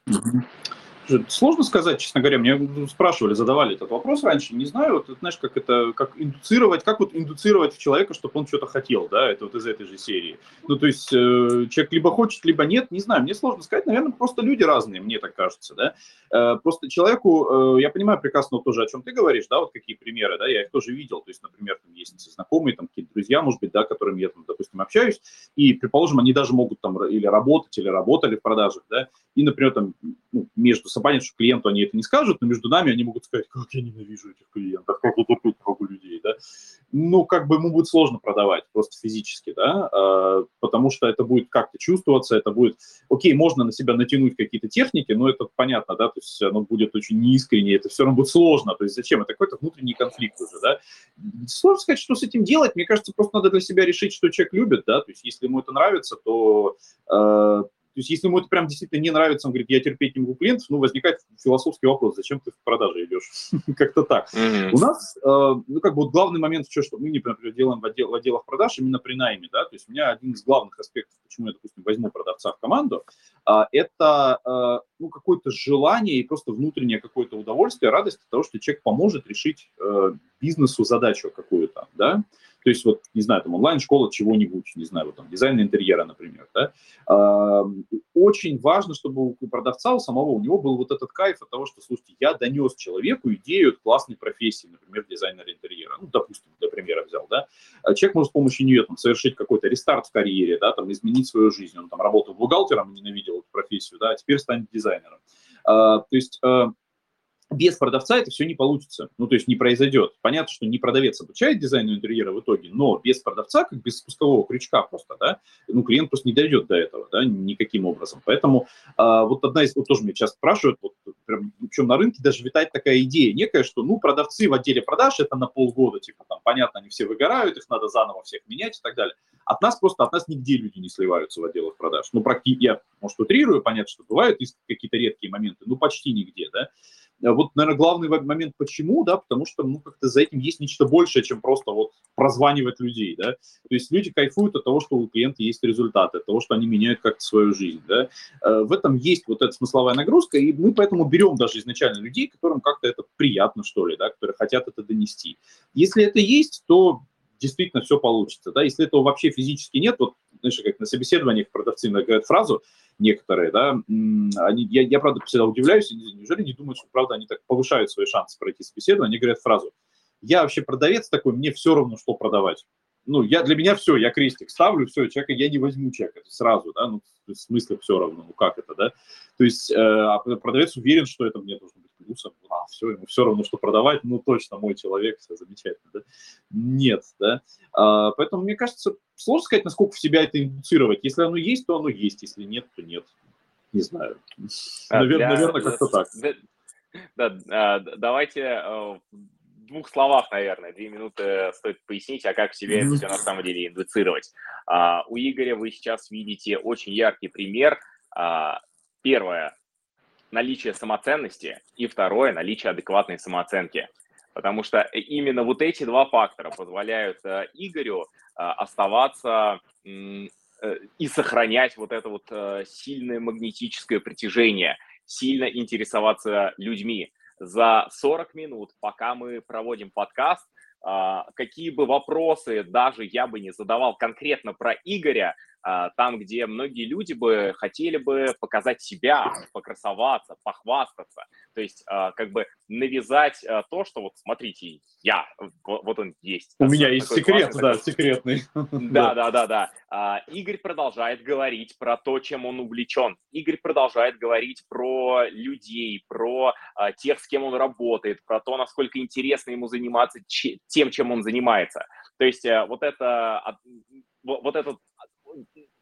Сложно сказать, честно говоря. Мне спрашивали, задавали этот вопрос раньше. Не знаю, вот, знаешь, как это, как индуцировать, как вот индуцировать в человека, чтобы он что-то хотел, да, это вот из этой же серии. Ну, то есть э, человек либо хочет, либо нет, не знаю. Мне сложно сказать, наверное, просто люди разные, мне так кажется, да. Э, просто человеку, э, я понимаю прекрасно тоже, о чем ты говоришь, да, вот какие примеры, да, я их тоже видел. То есть, например, там есть знакомые, там какие-то друзья, может быть, да, которыми я, там, допустим, общаюсь, и, предположим, они даже могут там или работать, или работали в продажах, да, и, например, там ну, между собой, понятно, что клиенту они это не скажут, но между нами они могут сказать, как я ненавижу этих клиентов, как я терпеть могу людей, да. Ну, как бы ему будет сложно продавать, просто физически, да, а, потому что это будет как-то чувствоваться, это будет, окей, можно на себя натянуть какие-то техники, но это понятно, да, то есть оно будет очень неискренне, это все равно будет сложно, то есть зачем, это какой-то внутренний конфликт уже, да. Сложно сказать, что с этим делать, мне кажется, просто надо для себя решить, что человек любит, да, то есть если ему это нравится, то то есть если ему это прям действительно не нравится, он говорит, я терпеть не могу клиентов, ну, возникает философский вопрос, зачем ты в продаже идешь? Как-то так. У нас, э, ну, как бы вот главный момент, что мы, например, делаем в отделах продаж именно при найме, да, то есть у меня один из главных аспектов, почему я, допустим, возьму продавца в команду, а, это, э, ну, какое-то желание и просто внутреннее какое-то удовольствие, радость от того, что человек поможет решить э, бизнесу задачу какую-то, да, то есть, вот, не знаю, там онлайн-школа чего-нибудь, не знаю, вот там дизайн интерьера, например, да. Очень важно, чтобы у продавца, у самого, у него был вот этот кайф от того, что, слушайте, я донес человеку идею классной профессии, например, дизайнера интерьера, ну, допустим, для примера взял, да. А человек может с помощью нее там совершить какой-то рестарт в карьере, да, там изменить свою жизнь. Он там работал бухгалтером, ненавидел эту профессию, да, а теперь станет дизайнером. А, то есть без продавца это все не получится, ну, то есть не произойдет. Понятно, что не продавец обучает дизайну интерьера в итоге, но без продавца, как без спускового крючка просто, да, ну, клиент просто не дойдет до этого, да, никаким образом. Поэтому а, вот одна из, вот тоже меня часто спрашивают, вот, прям, причем на рынке даже витает такая идея некая, что, ну, продавцы в отделе продаж это на полгода, типа, там, понятно, они все выгорают, их надо заново всех менять и так далее. От нас просто, от нас нигде люди не сливаются в отделах продаж. Ну, практически, я, может, утрирую, понятно, что бывают какие-то редкие моменты, ну, почти нигде, да. А вот, наверное, главный момент почему, да, потому что, ну, как-то за этим есть нечто большее, чем просто вот прозванивать людей, да. То есть люди кайфуют от того, что у клиента есть результаты, от того, что они меняют как-то свою жизнь, да. Э, в этом есть вот эта смысловая нагрузка, и мы поэтому берем даже изначально людей, которым как-то это приятно, что ли, да, которые хотят это донести. Если это есть, то действительно все получится, да. Если этого вообще физически нет, вот, знаешь, как на собеседованиях продавцы говорят фразу, некоторые, да, они, я, я, правда, всегда удивляюсь, неужели не думают, что, правда, они так повышают свои шансы пройти собеседование, они говорят фразу, я вообще продавец такой, мне все равно, что продавать. Ну, я, для меня все, я крестик ставлю, все, человека, я не возьму человека сразу, да, ну, в смысле все равно, ну, как это, да. То есть э, а продавец уверен, что это мне должно быть плюсом, а, все, ему все равно, что продавать, ну, точно мой человек, все замечательно, да. Нет, да. А, поэтому, мне кажется, сложно сказать, насколько в себя это индуцировать. Если оно есть, то оно есть, если нет, то нет. Не знаю. А, наверное, для... наверное как-то так. Да, да, давайте э, двух словах, наверное, две минуты стоит пояснить, а как в себе это все на самом деле индуцировать. У Игоря вы сейчас видите очень яркий пример. Первое – наличие самоценности, и второе – наличие адекватной самооценки. Потому что именно вот эти два фактора позволяют э, Игорю э, оставаться э, и сохранять вот это вот сильное магнетическое притяжение, сильно интересоваться людьми. За 40 минут, пока мы проводим подкаст, какие бы вопросы даже я бы не задавал конкретно про Игоря, а, там, где многие люди бы хотели бы показать себя, покрасоваться, похвастаться, то есть а, как бы навязать а, то, что вот смотрите, я, вот он есть. У меня есть секрет, да, такой... секретный. Да, да, да, да. Игорь продолжает говорить про то, чем он увлечен. Игорь продолжает говорить про людей, про тех, с кем он работает, про то, насколько интересно ему заниматься тем, чем он занимается. То есть э, вот это вот этот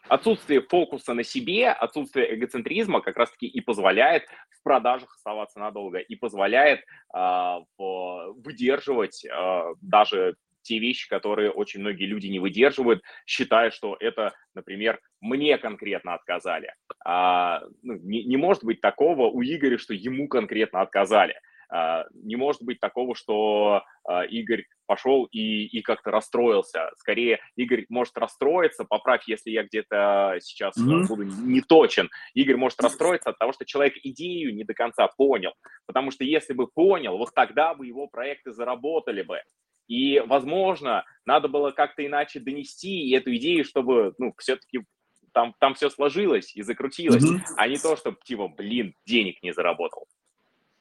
отсутствие фокуса на себе, отсутствие эгоцентризма как раз-таки и позволяет в продажах оставаться надолго, и позволяет э, выдерживать э, даже те вещи, которые очень многие люди не выдерживают, считая, что это, например, мне конкретно отказали. А, ну, не, не может быть такого у Игоря, что ему конкретно отказали. А, не может быть такого, что а, Игорь пошел и, и как-то расстроился. Скорее, Игорь может расстроиться, поправь, если я где-то сейчас mm-hmm. буду не точен. Игорь может расстроиться от того, что человек идею не до конца понял. Потому что если бы понял, вот тогда бы его проекты заработали бы. И, возможно, надо было как-то иначе донести эту идею, чтобы, ну, все-таки там, там все сложилось и закрутилось, mm-hmm. а не то, чтобы, типа, блин, денег не заработал.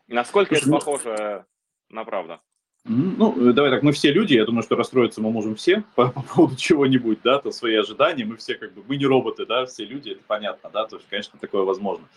Насколько Слушай, это ну похоже на правду? Ну, э, давай так, мы все люди, я думаю, что расстроиться мы можем все по, по поводу чего-нибудь, да, то свои ожидания, мы все как бы, мы не роботы, да, все люди, это понятно, да, то есть, конечно, такое возможно.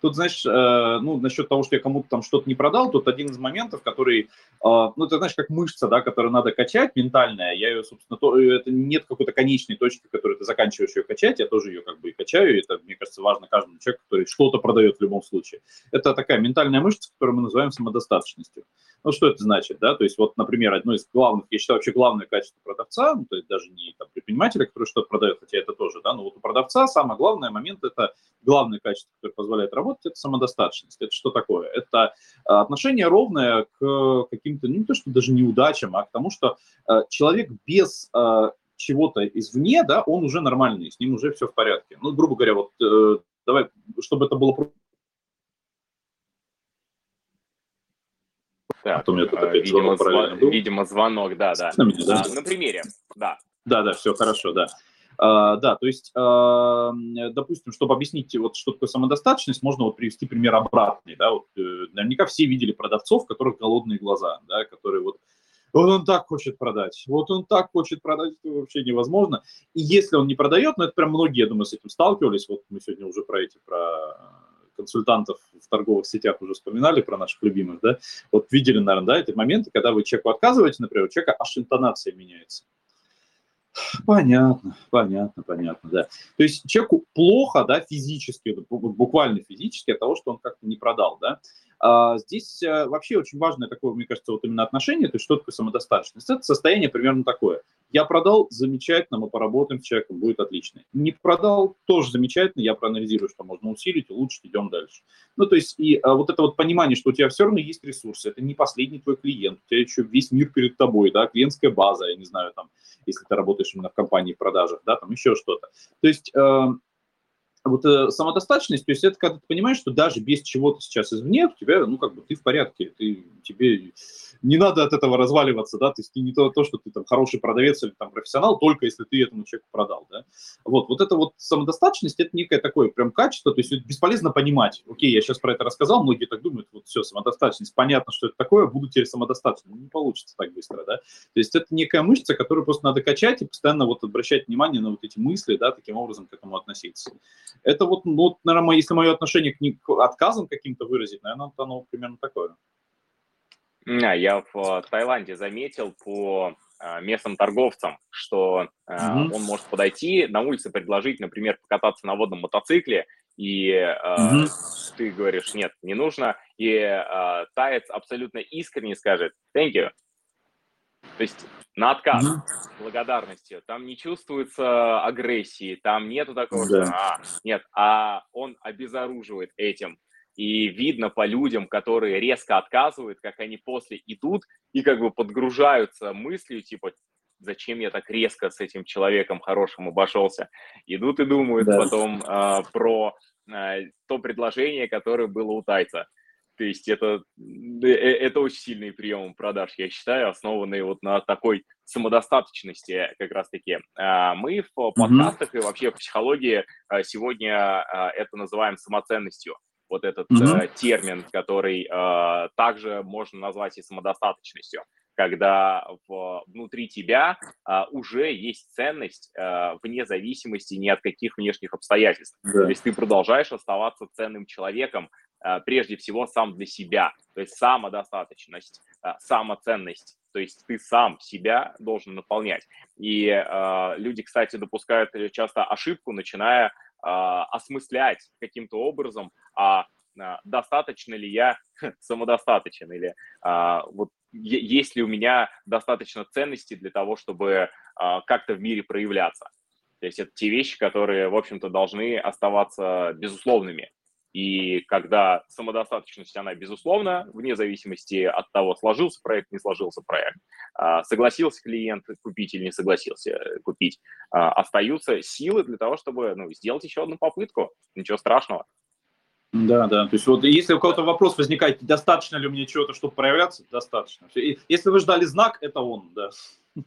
Тут, знаешь, э, ну, насчет того, что я кому-то там что-то не продал, тут один из моментов, который, э, ну, это, знаешь, как мышца, да, которую надо качать, ментальная, я ее, собственно, то, э, это нет какой-то конечной точки, которой ты заканчиваешь ее качать, я тоже ее как бы и качаю, и это, мне кажется, важно каждому человеку, который что-то продает в любом случае. Это такая ментальная мышца, которую мы называем самодостаточностью. Ну, что это значит, да? То есть, вот, например, одно из главных, я считаю, вообще главное качество продавца, ну, то есть даже не там, предпринимателя, который что-то продает, хотя это тоже, да, но вот у продавца самое главное момент – это главное качество, которое позволяет работать, это самодостаточность. Это что такое? Это а, отношение ровное к каким-то, ну, не то, что даже неудачам, а к тому, что а, человек без а, чего-то извне, да, он уже нормальный, с ним уже все в порядке. Ну, грубо говоря, вот э, давай, чтобы это было Так, а у меня тут опять видимо, звонок, был. видимо, звонок, да, да. На, меня, да? А, на примере, да. Да, да, все хорошо, да. Uh, да, то есть, uh, допустим, чтобы объяснить, вот, что такое самодостаточность, можно вот привести пример обратный. Да, вот, uh, наверняка все видели продавцов, у которых голодные глаза, да, которые вот вот он так хочет продать, вот он так хочет продать, это вообще невозможно. И если он не продает, ну это прям многие, я думаю, с этим сталкивались, вот мы сегодня уже про эти, про консультантов в торговых сетях уже вспоминали про наших любимых, да, вот видели, наверное, да, эти моменты, когда вы человеку отказываете, например, у человека аж интонация меняется. Понятно, понятно, понятно, да. То есть человеку плохо, да, физически, буквально физически от того, что он как-то не продал, да. А здесь э, вообще очень важное такое, мне кажется, вот именно отношение, то есть что такое самодостаточность. Это состояние примерно такое. Я продал, замечательно, мы поработаем с человеком, будет отлично. Не продал, тоже замечательно, я проанализирую, что можно усилить, улучшить, идем дальше. Ну, то есть и а, вот это вот понимание, что у тебя все равно есть ресурсы, это не последний твой клиент, у тебя еще весь мир перед тобой, да, клиентская база, я не знаю, там, если ты работаешь именно в компании в продажах, да, там еще что-то. То есть э, вот э, самодостаточность, то есть это когда ты понимаешь, что даже без чего-то сейчас извне, у тебя, ну, как бы ты в порядке, ты, тебе не надо от этого разваливаться, да, то есть не то, то, что ты там хороший продавец или там профессионал, только если ты этому человеку продал, да. Вот, вот это вот самодостаточность, это некое такое прям качество, то есть бесполезно понимать, окей, я сейчас про это рассказал, многие так думают, вот все, самодостаточность, понятно, что это такое, буду теперь самодостаточным, не получится так быстро, да. То есть это некая мышца, которую просто надо качать и постоянно вот обращать внимание на вот эти мысли, да, таким образом к этому относиться. Это вот, ну, наверное, если мое отношение к, к отказам каким-то выразить, наверное, оно примерно такое. Я в э, Таиланде заметил по э, местным торговцам, что mm-hmm. он может подойти на улице, предложить, например, покататься на водном мотоцикле, и mm-hmm. ты говоришь, нет, не нужно, и э, таец абсолютно искренне скажет thank you. То есть на отказ mm-hmm. благодарностью. Там не чувствуется агрессии, там нету такого, да. что а, нет, а он обезоруживает этим. И видно по людям, которые резко отказывают, как они после идут и как бы подгружаются мыслью, типа, зачем я так резко с этим человеком хорошим обошелся. Идут и думают да. потом э, про э, то предложение, которое было у тайца. То есть это, э, это очень сильный прием продаж, я считаю, основанный вот на такой самодостаточности как раз-таки. А, мы в подкастах mm-hmm. и вообще в психологии а, сегодня а, это называем самоценностью. Вот этот mm-hmm. термин, который также можно назвать и самодостаточностью когда в, внутри тебя уже есть ценность вне зависимости ни от каких внешних обстоятельств. Да. То есть ты продолжаешь оставаться ценным человеком, прежде всего сам для себя. То есть самодостаточность, а, самоценность. То есть ты сам себя должен наполнять. И а, люди, кстати, допускают часто ошибку, начиная а, осмыслять каким-то образом, а достаточно ли я самодостаточен или а, вот есть ли у меня достаточно ценностей для того, чтобы а, как-то в мире проявляться. То есть это те вещи, которые, в общем-то, должны оставаться безусловными. И когда самодостаточность, она безусловно, вне зависимости от того, сложился проект, не сложился проект, а, согласился клиент купить или не согласился купить, а, остаются силы для того, чтобы ну, сделать еще одну попытку. Ничего страшного. Да, да. То есть вот если у кого-то вопрос возникает, достаточно ли мне чего-то, чтобы проявляться, достаточно. Если вы ждали знак, это он, да.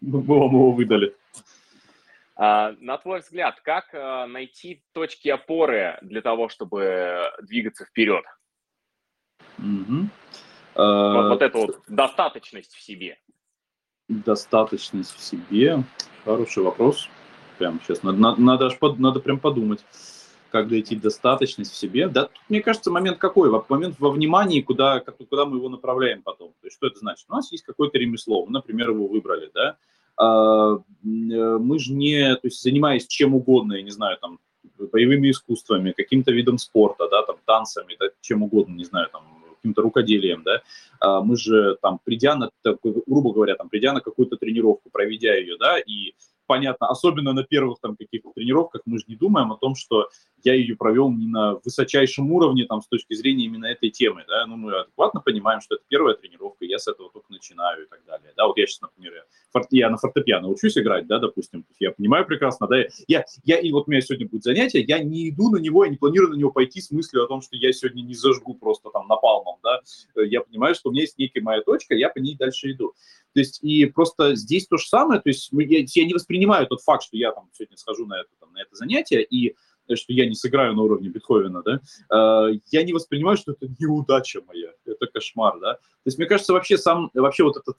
Мы вам его выдали. А, на твой взгляд, как а, найти точки опоры для того, чтобы двигаться вперед? Угу. Вот, вот эту вот достаточность в себе. Достаточность в себе. Хороший вопрос. Прям сейчас надо, надо, надо, аж под, надо прям подумать, как найти достаточность в себе. Да, тут, мне кажется, момент какой? Момент во внимании, куда, куда мы его направляем потом. То есть, что это значит? У нас есть какое-то ремесло, мы, например, его выбрали, да, а, мы же не, то есть занимаясь чем угодно, я не знаю, там, боевыми искусствами, каким-то видом спорта, да, там, танцами, да, чем угодно, не знаю, там, каким-то рукоделием, да, а мы же там, придя на, грубо говоря, там, придя на какую-то тренировку, проведя ее, да, и понятно, особенно на первых там каких-то тренировках, мы же не думаем о том, что я ее провел не на высочайшем уровне там с точки зрения именно этой темы, да, ну мы адекватно понимаем, что это первая тренировка, я с этого только начинаю и так далее, да, вот я сейчас, например, я на фортепиано учусь играть, да, допустим, я понимаю прекрасно, да, я, я, и вот у меня сегодня будет занятие, я не иду на него, я не планирую на него пойти с мыслью о том, что я сегодня не зажгу просто там напалмом, да, я понимаю, что у меня есть некая моя точка, я по ней дальше иду. То есть и просто здесь то же самое, то есть я, я не воспринимаю тот факт, что я там сегодня схожу на это, там, на это занятие, и что я не сыграю на уровне Бетховена, да, э, я не воспринимаю, что это неудача моя, это кошмар, да. То есть мне кажется, вообще сам, вообще вот это,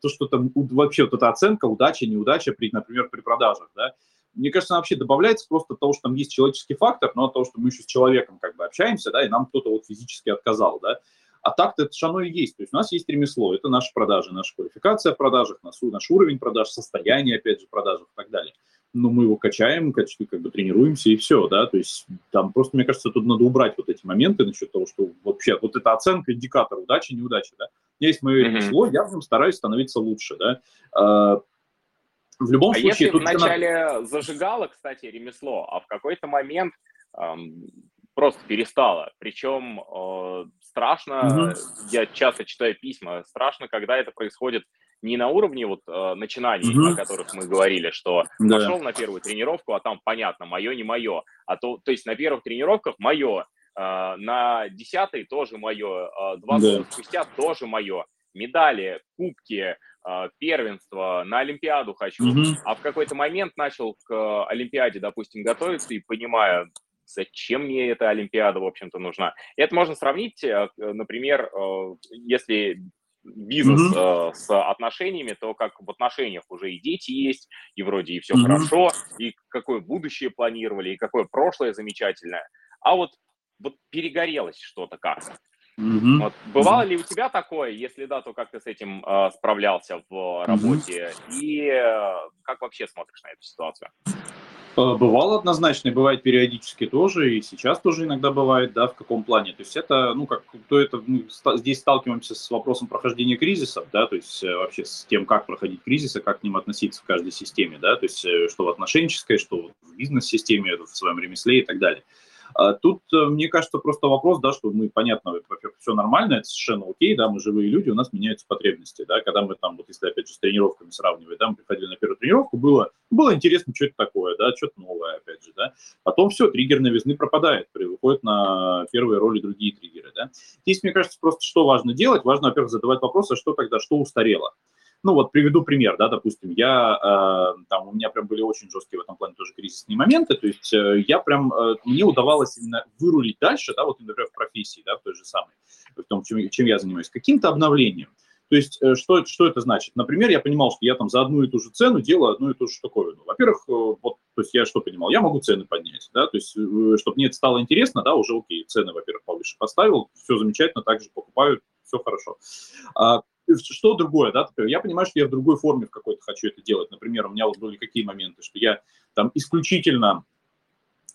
то, что там, вообще вот эта оценка, удача, неудача, при, например, при продажах, да, мне кажется, она вообще добавляется просто от того, что там есть человеческий фактор, но от того, что мы еще с человеком как бы общаемся, да, и нам кто-то вот физически отказал, да. А так-то это же оно и есть. То есть у нас есть ремесло, это наши продажи, наша квалификация в продажах, наш, наш уровень продаж, состояние, опять же, продаж и так далее. Но мы его качаем, как бы тренируемся и все, да, то есть там просто, мне кажется, тут надо убрать вот эти моменты насчет того, что вообще вот эта оценка, индикатор удачи, неудачи, да, есть мое ремесло, mm-hmm. я в нем стараюсь становиться лучше, да, а, в любом а случае... если вначале надо... зажигало, кстати, ремесло, а в какой-то момент эм, просто перестало, причем э, страшно, mm-hmm. я часто читаю письма, страшно, когда это происходит не на уровне вот э, начинаний, угу. о которых мы говорили, что да. пошел на первую тренировку, а там понятно, мое, не мое. А то, то есть на первых тренировках мое, э, на десятой тоже мое, э, два да. года спустя тоже мое. Медали, кубки, э, первенство, на Олимпиаду хочу. Угу. А в какой-то момент начал к Олимпиаде, допустим, готовиться и понимаю, зачем мне эта Олимпиада, в общем-то, нужна. И это можно сравнить, э, например, э, если бизнес mm-hmm. э, с отношениями, то как в отношениях уже и дети есть, и вроде и все mm-hmm. хорошо, и какое будущее планировали, и какое прошлое замечательное. А вот, вот перегорелось что-то как-то. Mm-hmm. Вот, бывало mm-hmm. ли у тебя такое? Если да, то как ты с этим э, справлялся в работе? Mm-hmm. И э, как вообще смотришь на эту ситуацию? Э, бывало однозначно, и бывает периодически тоже, и сейчас тоже иногда бывает, да, в каком плане. То есть это, ну, как, то это, мы здесь сталкиваемся с вопросом прохождения кризисов, да, то есть э, вообще с тем, как проходить кризисы, как к ним относиться в каждой системе, да, то есть э, что в отношенческой, что в бизнес-системе, в своем ремесле и так далее. А тут, э, мне кажется, просто вопрос, да, что мы, понятно, все нормально, это совершенно окей, да, мы живые люди, у нас меняются потребности, да, когда мы там, вот если опять же с тренировками сравнивать, да, мы приходили на первую тренировку, было, было интересно, что это такое, да, что-то новое, опять же, да, потом все, триггер новизны пропадает, выходят на первые роли другие триггеры, да. Здесь, мне кажется, просто что важно делать, важно, во-первых, задавать вопрос, а что тогда, что устарело, ну вот приведу пример, да, допустим, я, э, там, у меня прям были очень жесткие в этом плане тоже кризисные моменты, то есть э, я прям, э, мне удавалось именно вырулить дальше, да, вот, например, в профессии, да, в той же самой, в том, чем, чем я занимаюсь, каким-то обновлением. То есть э, что, что это значит? Например, я понимал, что я там за одну и ту же цену делаю одну и ту же штуковину. Во-первых, э, вот, то есть я что понимал? Я могу цены поднять, да, то есть э, чтобы мне это стало интересно, да, уже окей, цены, во-первых, повыше поставил, все замечательно, также покупаю, все хорошо. А, что другое, да, я понимаю, что я в другой форме в какой-то хочу это делать. Например, у меня вот были какие моменты, что я там исключительно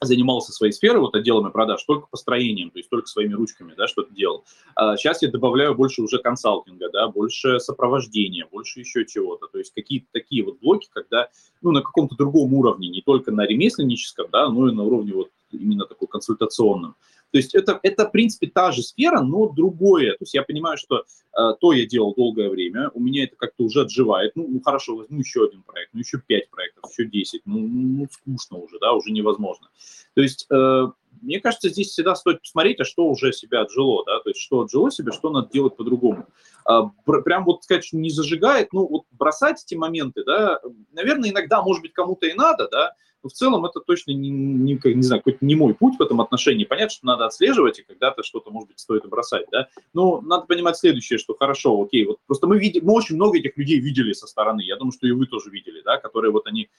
занимался своей сферой, вот отделами продаж, только построением, то есть только своими ручками, да, что-то делал. А сейчас я добавляю больше уже консалтинга, да, больше сопровождения, больше еще чего-то, то есть какие-то такие вот блоки, когда, ну, на каком-то другом уровне, не только на ремесленническом, да, но и на уровне вот именно такой консультационным. То есть это, это, в принципе, та же сфера, но другое. То есть я понимаю, что э, то я делал долгое время, у меня это как-то уже отживает. Ну, ну хорошо, возьму еще один проект, ну еще пять проектов, еще десять. Ну, ну, скучно уже, да, уже невозможно. То есть э, мне кажется, здесь всегда стоит посмотреть, а что уже себя отжило, да, то есть что отжило себе, что надо делать по-другому. А, прям вот сказать, что не зажигает, ну вот бросать эти моменты, да, наверное, иногда, может быть, кому-то и надо, да, но в целом это точно не, не, не знаю, какой-то не мой путь в этом отношении. Понятно, что надо отслеживать, и когда-то что-то, может быть, стоит бросать, да. Но надо понимать следующее, что хорошо, окей, вот просто мы видим, мы очень много этих людей видели со стороны, я думаю, что и вы тоже видели, да, которые вот они,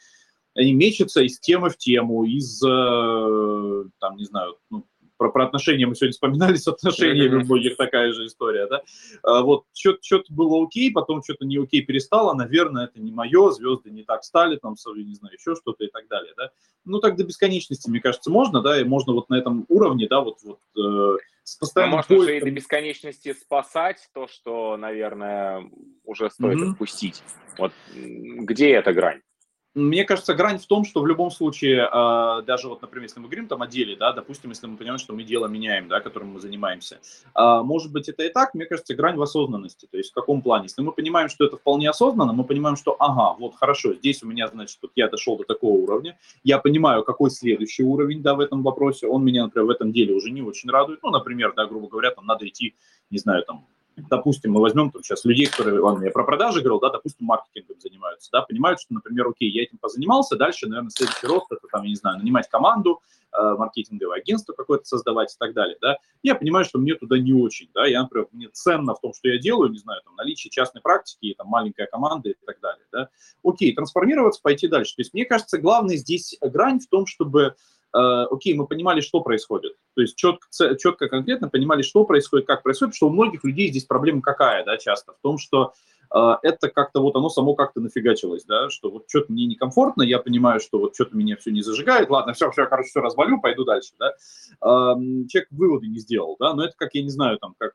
они мечутся из темы в тему, из, э, там, не знаю, ну, про, про отношения мы сегодня вспоминали, с отношениями у многих такая же история, да. А, вот, что-то было окей, потом что-то не окей перестало, наверное, это не мое, звезды не так стали, там, не знаю, еще что-то и так далее, да. Ну, так до бесконечности, мне кажется, можно, да, и можно вот на этом уровне, да, вот, вот э, с постоянным можно поиском... же и до бесконечности спасать то, что, наверное, уже стоит mm-hmm. отпустить. Вот где эта грань? Мне кажется, грань в том, что в любом случае, а, даже вот, например, если мы говорим там о деле, да, допустим, если мы понимаем, что мы дело меняем, да, которым мы занимаемся, а, может быть, это и так, мне кажется, грань в осознанности. То есть в каком плане? Если мы понимаем, что это вполне осознанно, мы понимаем, что, ага, вот хорошо, здесь у меня, значит, вот я дошел до такого уровня, я понимаю, какой следующий уровень, да, в этом вопросе, он меня, например, в этом деле уже не очень радует. Ну, например, да, грубо говоря, там надо идти, не знаю, там, допустим, мы возьмем там сейчас людей, которые, ладно, я про продажи говорил, да, допустим, маркетингом занимаются, да, понимают, что, например, окей, я этим позанимался, дальше, наверное, следующий рост, это там, я не знаю, нанимать команду, э, маркетинговое агентство какое-то создавать и так далее, да, я понимаю, что мне туда не очень, да, я, например, мне ценно в том, что я делаю, не знаю, там, наличие частной практики, там, маленькая команда и так далее, да, окей, трансформироваться, пойти дальше, то есть мне кажется, главное здесь грань в том, чтобы Э, окей, мы понимали, что происходит. То есть четко, четко, конкретно понимали, что происходит, как происходит, что у многих людей здесь проблема какая, да, часто, в том, что э, это как-то вот оно само как-то нафигачилось, да, что вот что-то мне некомфортно, я понимаю, что вот что-то меня все не зажигает, ладно, все, все, короче, все развалю, пойду дальше, да. Э, человек выводы не сделал, да, но это как, я не знаю, там, как...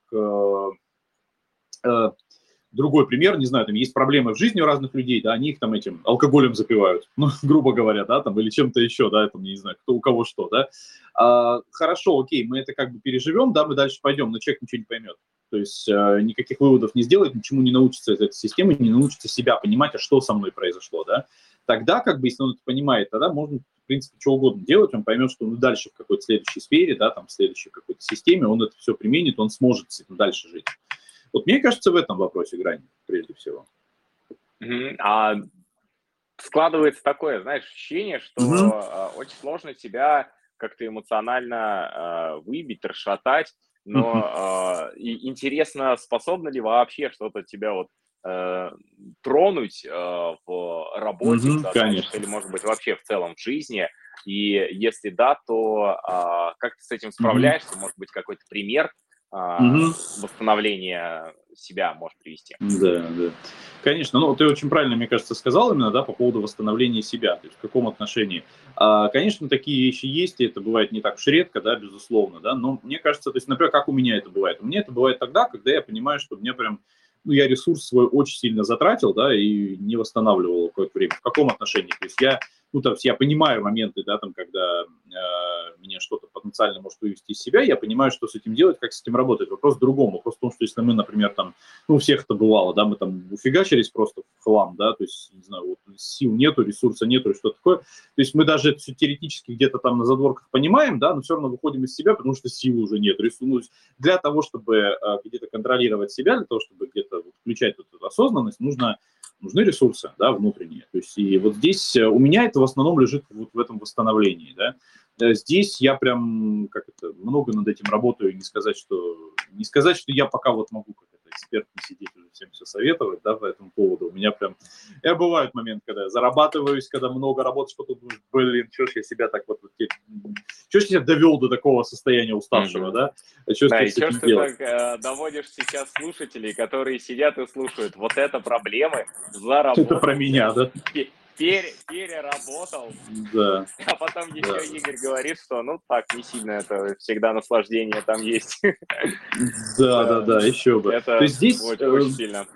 Другой пример, не знаю, там есть проблемы в жизни у разных людей, да, они их там этим алкоголем запивают, ну, грубо говоря, да, там, или чем-то еще, да, там, не знаю, кто у кого что, да. А, хорошо, окей, мы это как бы переживем, да, мы дальше пойдем, но человек ничего не поймет. То есть э, никаких выводов не сделает, ничему не научится из этой системы, не научится себя понимать, а что со мной произошло, да. Тогда, как бы, если он это понимает, тогда можно, в принципе, что угодно делать, он поймет, что ну, дальше в какой-то следующей сфере, да, там, в следующей какой-то системе он это все применит, он сможет с этим дальше жить. Вот мне кажется, в этом вопросе грань, прежде всего. А складывается такое, знаешь, ощущение, что mm-hmm. очень сложно себя как-то эмоционально э, выбить, расшатать, но э, интересно, способно ли вообще что-то тебя вот э, тронуть э, в работе, mm-hmm, да, конечно. или, может быть, вообще в целом в жизни, и если да, то э, как ты с этим справляешься, mm-hmm. может быть, какой-то пример, угу. восстановления себя может привести. Да, да. Конечно, ну ты очень правильно, мне кажется, сказал именно, да, по поводу восстановления себя, то есть в каком отношении. А, конечно, такие вещи есть, и это бывает не так уж редко, да, безусловно, да, но мне кажется, то есть, например, как у меня это бывает? У меня это бывает тогда, когда я понимаю, что мне прям ну, я ресурс свой очень сильно затратил, да, и не восстанавливал какое-то время. В каком отношении? То есть я, ну, то есть я понимаю моменты, да, там, когда э, меня что-то потенциально может вывести из себя, я понимаю, что с этим делать, как с этим работать. Вопрос в другом. Вопрос в том, что если мы, например, там, ну, у всех это бывало, да, мы там уфигачились просто в хлам, да, то есть, не знаю, вот сил нету, ресурса нету, что такое. То есть мы даже это все теоретически где-то там на задворках понимаем, да, но все равно выходим из себя, потому что силы уже нет. Ну, для того, чтобы э, где-то контролировать себя, для того, чтобы где-то вот, включать вот эту осознанность, нужно нужны ресурсы, да, внутренние. То есть и вот здесь э, у меня это в основном лежит вот в этом восстановлении, да. Э, здесь я прям как это много над этим работаю, не сказать, что не сказать, что я пока вот могу как эксперт не сидеть уже всем все советовать, да, по этому поводу. У меня прям, я бывает момент, когда я зарабатываюсь, когда много работаешь, потом думаешь, блин, что ж я себя так вот, вот что ж я довел до такого состояния уставшего, mm-hmm. да? А что да, и что ж ты так э, доводишь сейчас слушателей, которые сидят и слушают, вот это проблемы, заработать. Это про меня, да? Пере, переработал. Да. А потом еще да. Игорь говорит, что ну так, не сильно это всегда наслаждение там есть. Да, да, да, еще бы. Это То есть здесь, очень, очень э, сильно.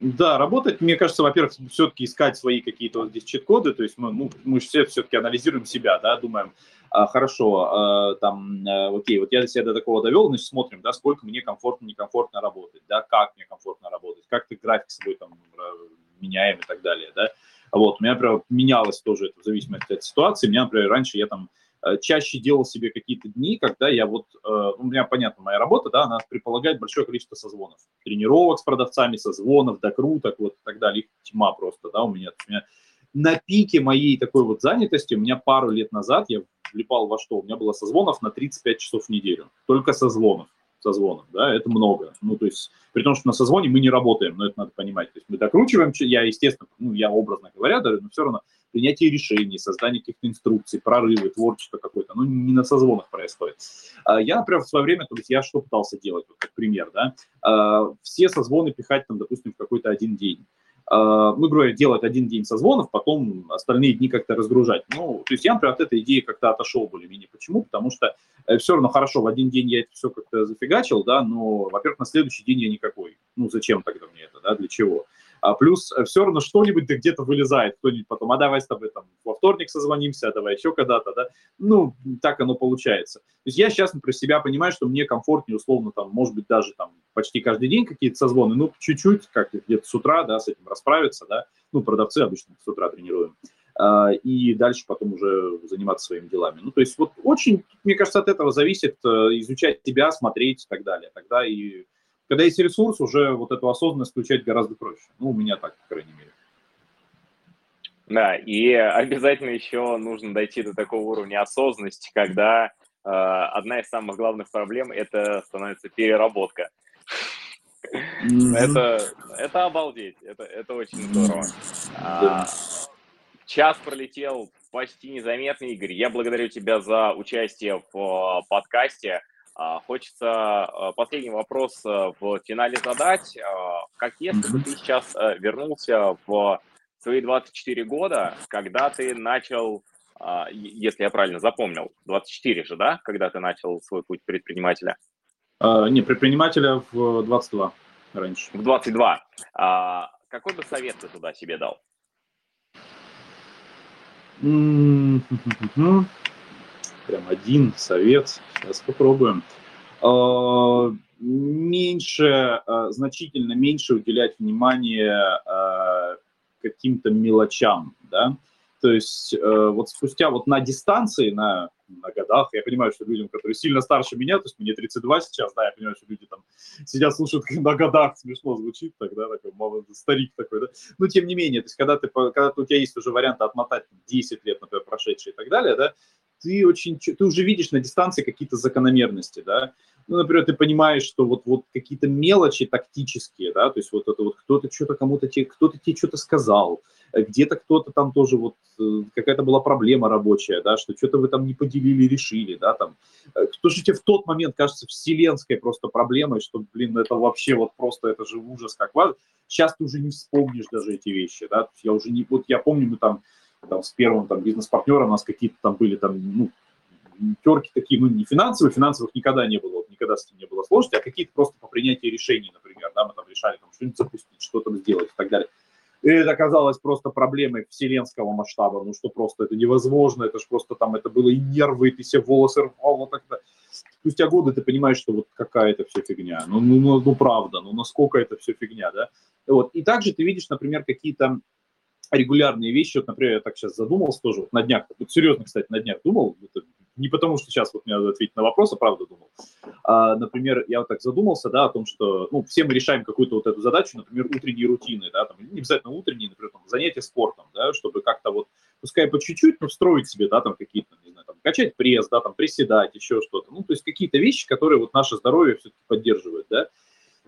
Да, работать, мне кажется, во-первых, все-таки искать свои какие-то вот здесь чит-коды, то есть мы, ну, мы все все-таки анализируем себя, да, думаем, а, хорошо, а, там, а, окей, вот я себя до такого довел, значит, смотрим, да, сколько мне комфортно, некомфортно работать, да, как мне комфортно работать, как ты график с собой там меняем и так далее, да. Вот, у меня, например, менялось тоже это в зависимости от ситуации. У меня, например, раньше я там Э, чаще делал себе какие-то дни, когда я вот, э, у меня, понятно, моя работа, да, она предполагает большое количество созвонов. Тренировок с продавцами, созвонов, докруток, вот и так далее. Их тьма просто, да, у меня. У меня на пике моей такой вот занятости, у меня пару лет назад я влипал во что? У меня было созвонов на 35 часов в неделю. Только созвонов созвонов, да, это много. Ну, то есть, при том, что на созвоне мы не работаем, но это надо понимать. То есть мы докручиваем, я, естественно, ну, я образно говоря, да, но все равно принятие решений, создание каких-то инструкций, прорывы, творчество какое-то, ну, не на созвонах происходит. А я, например, в свое время, то есть я что пытался делать, вот как пример, да, а, все созвоны пихать там, допустим, в какой-то один день ну, говоря, делать один день созвонов, потом остальные дни как-то разгружать. Ну, то есть я, например, от этой идеи как-то отошел более-менее. Почему? Потому что э, все равно хорошо, в один день я это все как-то зафигачил, да, но, во-первых, на следующий день я никакой. Ну, зачем тогда мне это, да, для чего? А плюс э, все равно что-нибудь да где-то вылезает, кто-нибудь потом, а давай с тобой там во вторник созвонимся, а давай еще когда-то, да. Ну, так оно получается. То есть я сейчас про себя понимаю, что мне комфортнее, условно, там, может быть, даже там почти каждый день какие-то созвоны, ну, чуть-чуть, как где-то с утра, да, с этим расправиться, да. Ну, продавцы обычно с утра тренируем а, и дальше потом уже заниматься своими делами. Ну, то есть вот очень, мне кажется, от этого зависит э, изучать себя, смотреть и так далее. Тогда и когда есть ресурс, уже вот эту осознанность включать гораздо проще. Ну, у меня так, по крайней мере. Да, и обязательно еще нужно дойти до такого уровня осознанности, когда э, одна из самых главных проблем это становится переработка. Mm-hmm. Это, это обалдеть, это, это очень здорово. А, час пролетел почти незаметно, Игорь. Я благодарю тебя за участие в подкасте. А, хочется а, последний вопрос а, в финале задать. Как если бы ты сейчас вернулся в свои 24 года, когда ты начал, если я правильно запомнил, 24 же, да, когда ты начал свой путь предпринимателя? Не, предпринимателя в 22 раньше. В 22. Какой бы совет ты туда себе дал? прям один совет. Сейчас попробуем. А, меньше, а, значительно меньше уделять внимание а, каким-то мелочам, да, то есть э, вот спустя вот на дистанции, на, на годах, я понимаю, что людям, которые сильно старше меня, то есть мне 32 сейчас, да, я понимаю, что люди там сидят, слушают, на годах смешно звучит, тогда такой молодой старик такой, да. Но тем не менее, то есть когда, ты, когда у тебя есть уже вариант отмотать 10 лет, например, прошедшие и так далее, да, ты очень, ты уже видишь на дистанции какие-то закономерности, да, ну, например, ты понимаешь, что вот, вот какие-то мелочи тактические, да, то есть вот это вот кто-то что-то кому-то тебе, кто-то тебе что-то сказал, где-то кто-то там тоже вот э, какая-то была проблема рабочая, да, что что-то вы там не поделили, решили, да, там, кто же тебе в тот момент кажется вселенской просто проблемой, что, блин, это вообще вот просто, это же ужас как важно, сейчас ты уже не вспомнишь даже эти вещи, да, я уже не, вот я помню, мы там, там с первым там бизнес-партнером у нас какие-то там были там, ну, терки такие, ну, не финансовые, финансовых никогда не было, вот, никогда с этим не было сложности, а какие-то просто по принятию решений, например, да, мы там решали там что-нибудь запустить, что-то сделать и так далее. И это оказалось просто проблемой вселенского масштаба, ну что просто это невозможно, это же просто там, это было и нервы, и ты себе волосы рвал, вот так-то. Спустя годы ты понимаешь, что вот какая это все фигня, ну, ну, ну, ну правда, ну насколько это все фигня, да. Вот. И также ты видишь, например, какие-то регулярные вещи, вот, например, я так сейчас задумался тоже, вот на днях, вот серьезно, кстати, на днях думал, это не потому, что сейчас вот мне надо ответить на вопрос, а правда думал. А, например, я вот так задумался, да, о том, что, ну, все мы решаем какую-то вот эту задачу, например, утренние рутины, да, там, не обязательно утренние, например, там, занятия спортом, да, чтобы как-то вот, пускай по чуть-чуть, но встроить себе, да, там, какие-то, не знаю, там, качать пресс, да, там, приседать, еще что-то, ну, то есть какие-то вещи, которые вот наше здоровье все-таки поддерживают, да,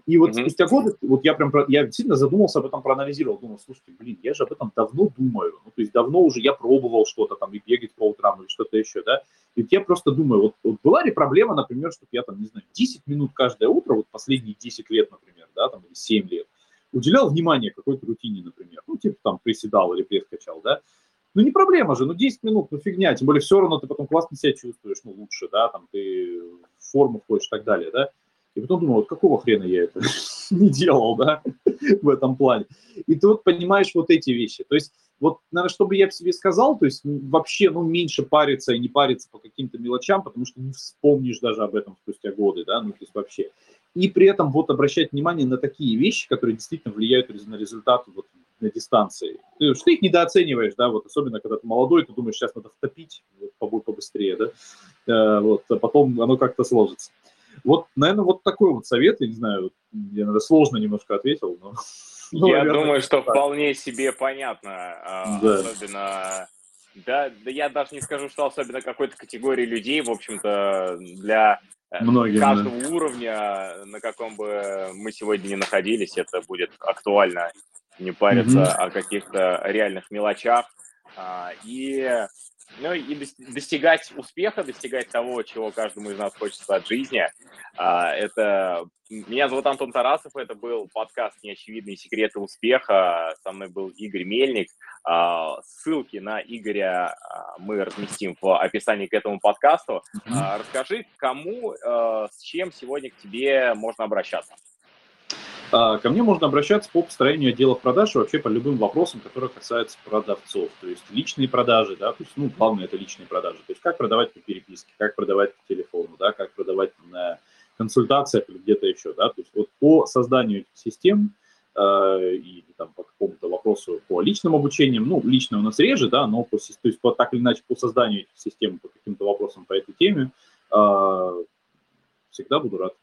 и вот mm-hmm. спустя годы, вот я прям, я сильно задумался об этом, проанализировал, думал, слушайте, блин, я же об этом давно думаю, ну, то есть давно уже я пробовал что-то там, и бегать по утрам, или что-то еще, да, и я просто думаю, вот, вот была ли проблема, например, чтобы я там, не знаю, 10 минут каждое утро, вот последние 10 лет, например, да, там, или 7 лет, уделял внимание какой-то рутине, например, ну, типа там приседал или пресс качал, да, ну, не проблема же, ну, 10 минут, ну, фигня, тем более все равно ты потом классно себя чувствуешь, ну, лучше, да, там, ты форму входишь и так далее, да, и потом думал, вот какого хрена я это не делал, да? в этом плане. И ты вот понимаешь вот эти вещи. То есть вот, наверное, что бы я себе сказал, то есть вообще, ну, меньше париться и не париться по каким-то мелочам, потому что не вспомнишь даже об этом спустя годы, да, ну, то есть вообще. И при этом вот обращать внимание на такие вещи, которые действительно влияют на результат вот на дистанции. Ты, ты их недооцениваешь, да, вот особенно когда ты молодой, ты думаешь, сейчас надо втопить, вот, побыстрее, да, э, вот, а потом оно как-то сложится. Вот, наверное, вот такой вот совет, я не знаю, я, наверное, сложно немножко ответил, но... Ну, я наверное, думаю, что так. вполне себе понятно, а, да. особенно... Да, да я даже не скажу, что особенно какой-то категории людей, в общем-то, для э, Многие, каждого да. уровня, на каком бы мы сегодня не находились, это будет актуально не париться mm-hmm. о каких-то реальных мелочах. А, и, ну, и достигать успеха, достигать того, чего каждому из нас хочется от жизни. А, это меня зовут Антон Тарасов, это был подкаст «Неочевидные секреты успеха». Со мной был Игорь Мельник. А, ссылки на Игоря мы разместим в описании к этому подкасту. Расскажи, кому, с чем сегодня к тебе можно обращаться? А, ко мне можно обращаться по построению отдела продаж и вообще по любым вопросам, которые касаются продавцов. То есть личные продажи, да, то есть, ну, главное, это личные продажи. То есть как продавать по переписке, как продавать по телефону, да, как продавать на консультациях или где-то еще, да. То есть вот по созданию систем э, или там по какому-то вопросу по личным обучениям, ну, лично у нас реже, да, но по, то есть по, так или иначе по созданию этих систем, по каким-то вопросам по этой теме, э, всегда буду рад.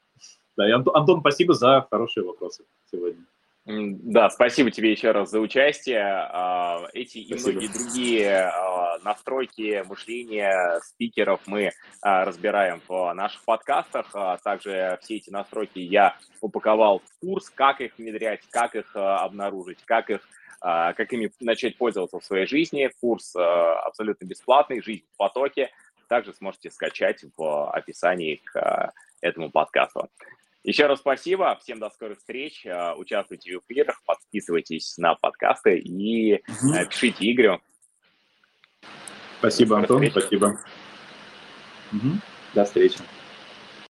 Да, и Антон, Антон, спасибо за хорошие вопросы сегодня. Да, спасибо тебе еще раз за участие. А, эти спасибо. и многие другие а, настройки мышления спикеров мы а, разбираем в наших подкастах. Также все эти настройки я упаковал в курс, как их внедрять, как их обнаружить, как их как ими начать пользоваться в своей жизни. Курс абсолютно бесплатный, «Жизнь в потоке». Также сможете скачать в описании к этому подкасту. Еще раз спасибо, всем до скорых встреч, а, участвуйте в эфирах, подписывайтесь на подкасты и угу. пишите Игорю. Спасибо, Антон, встреч. спасибо. Угу. До встречи.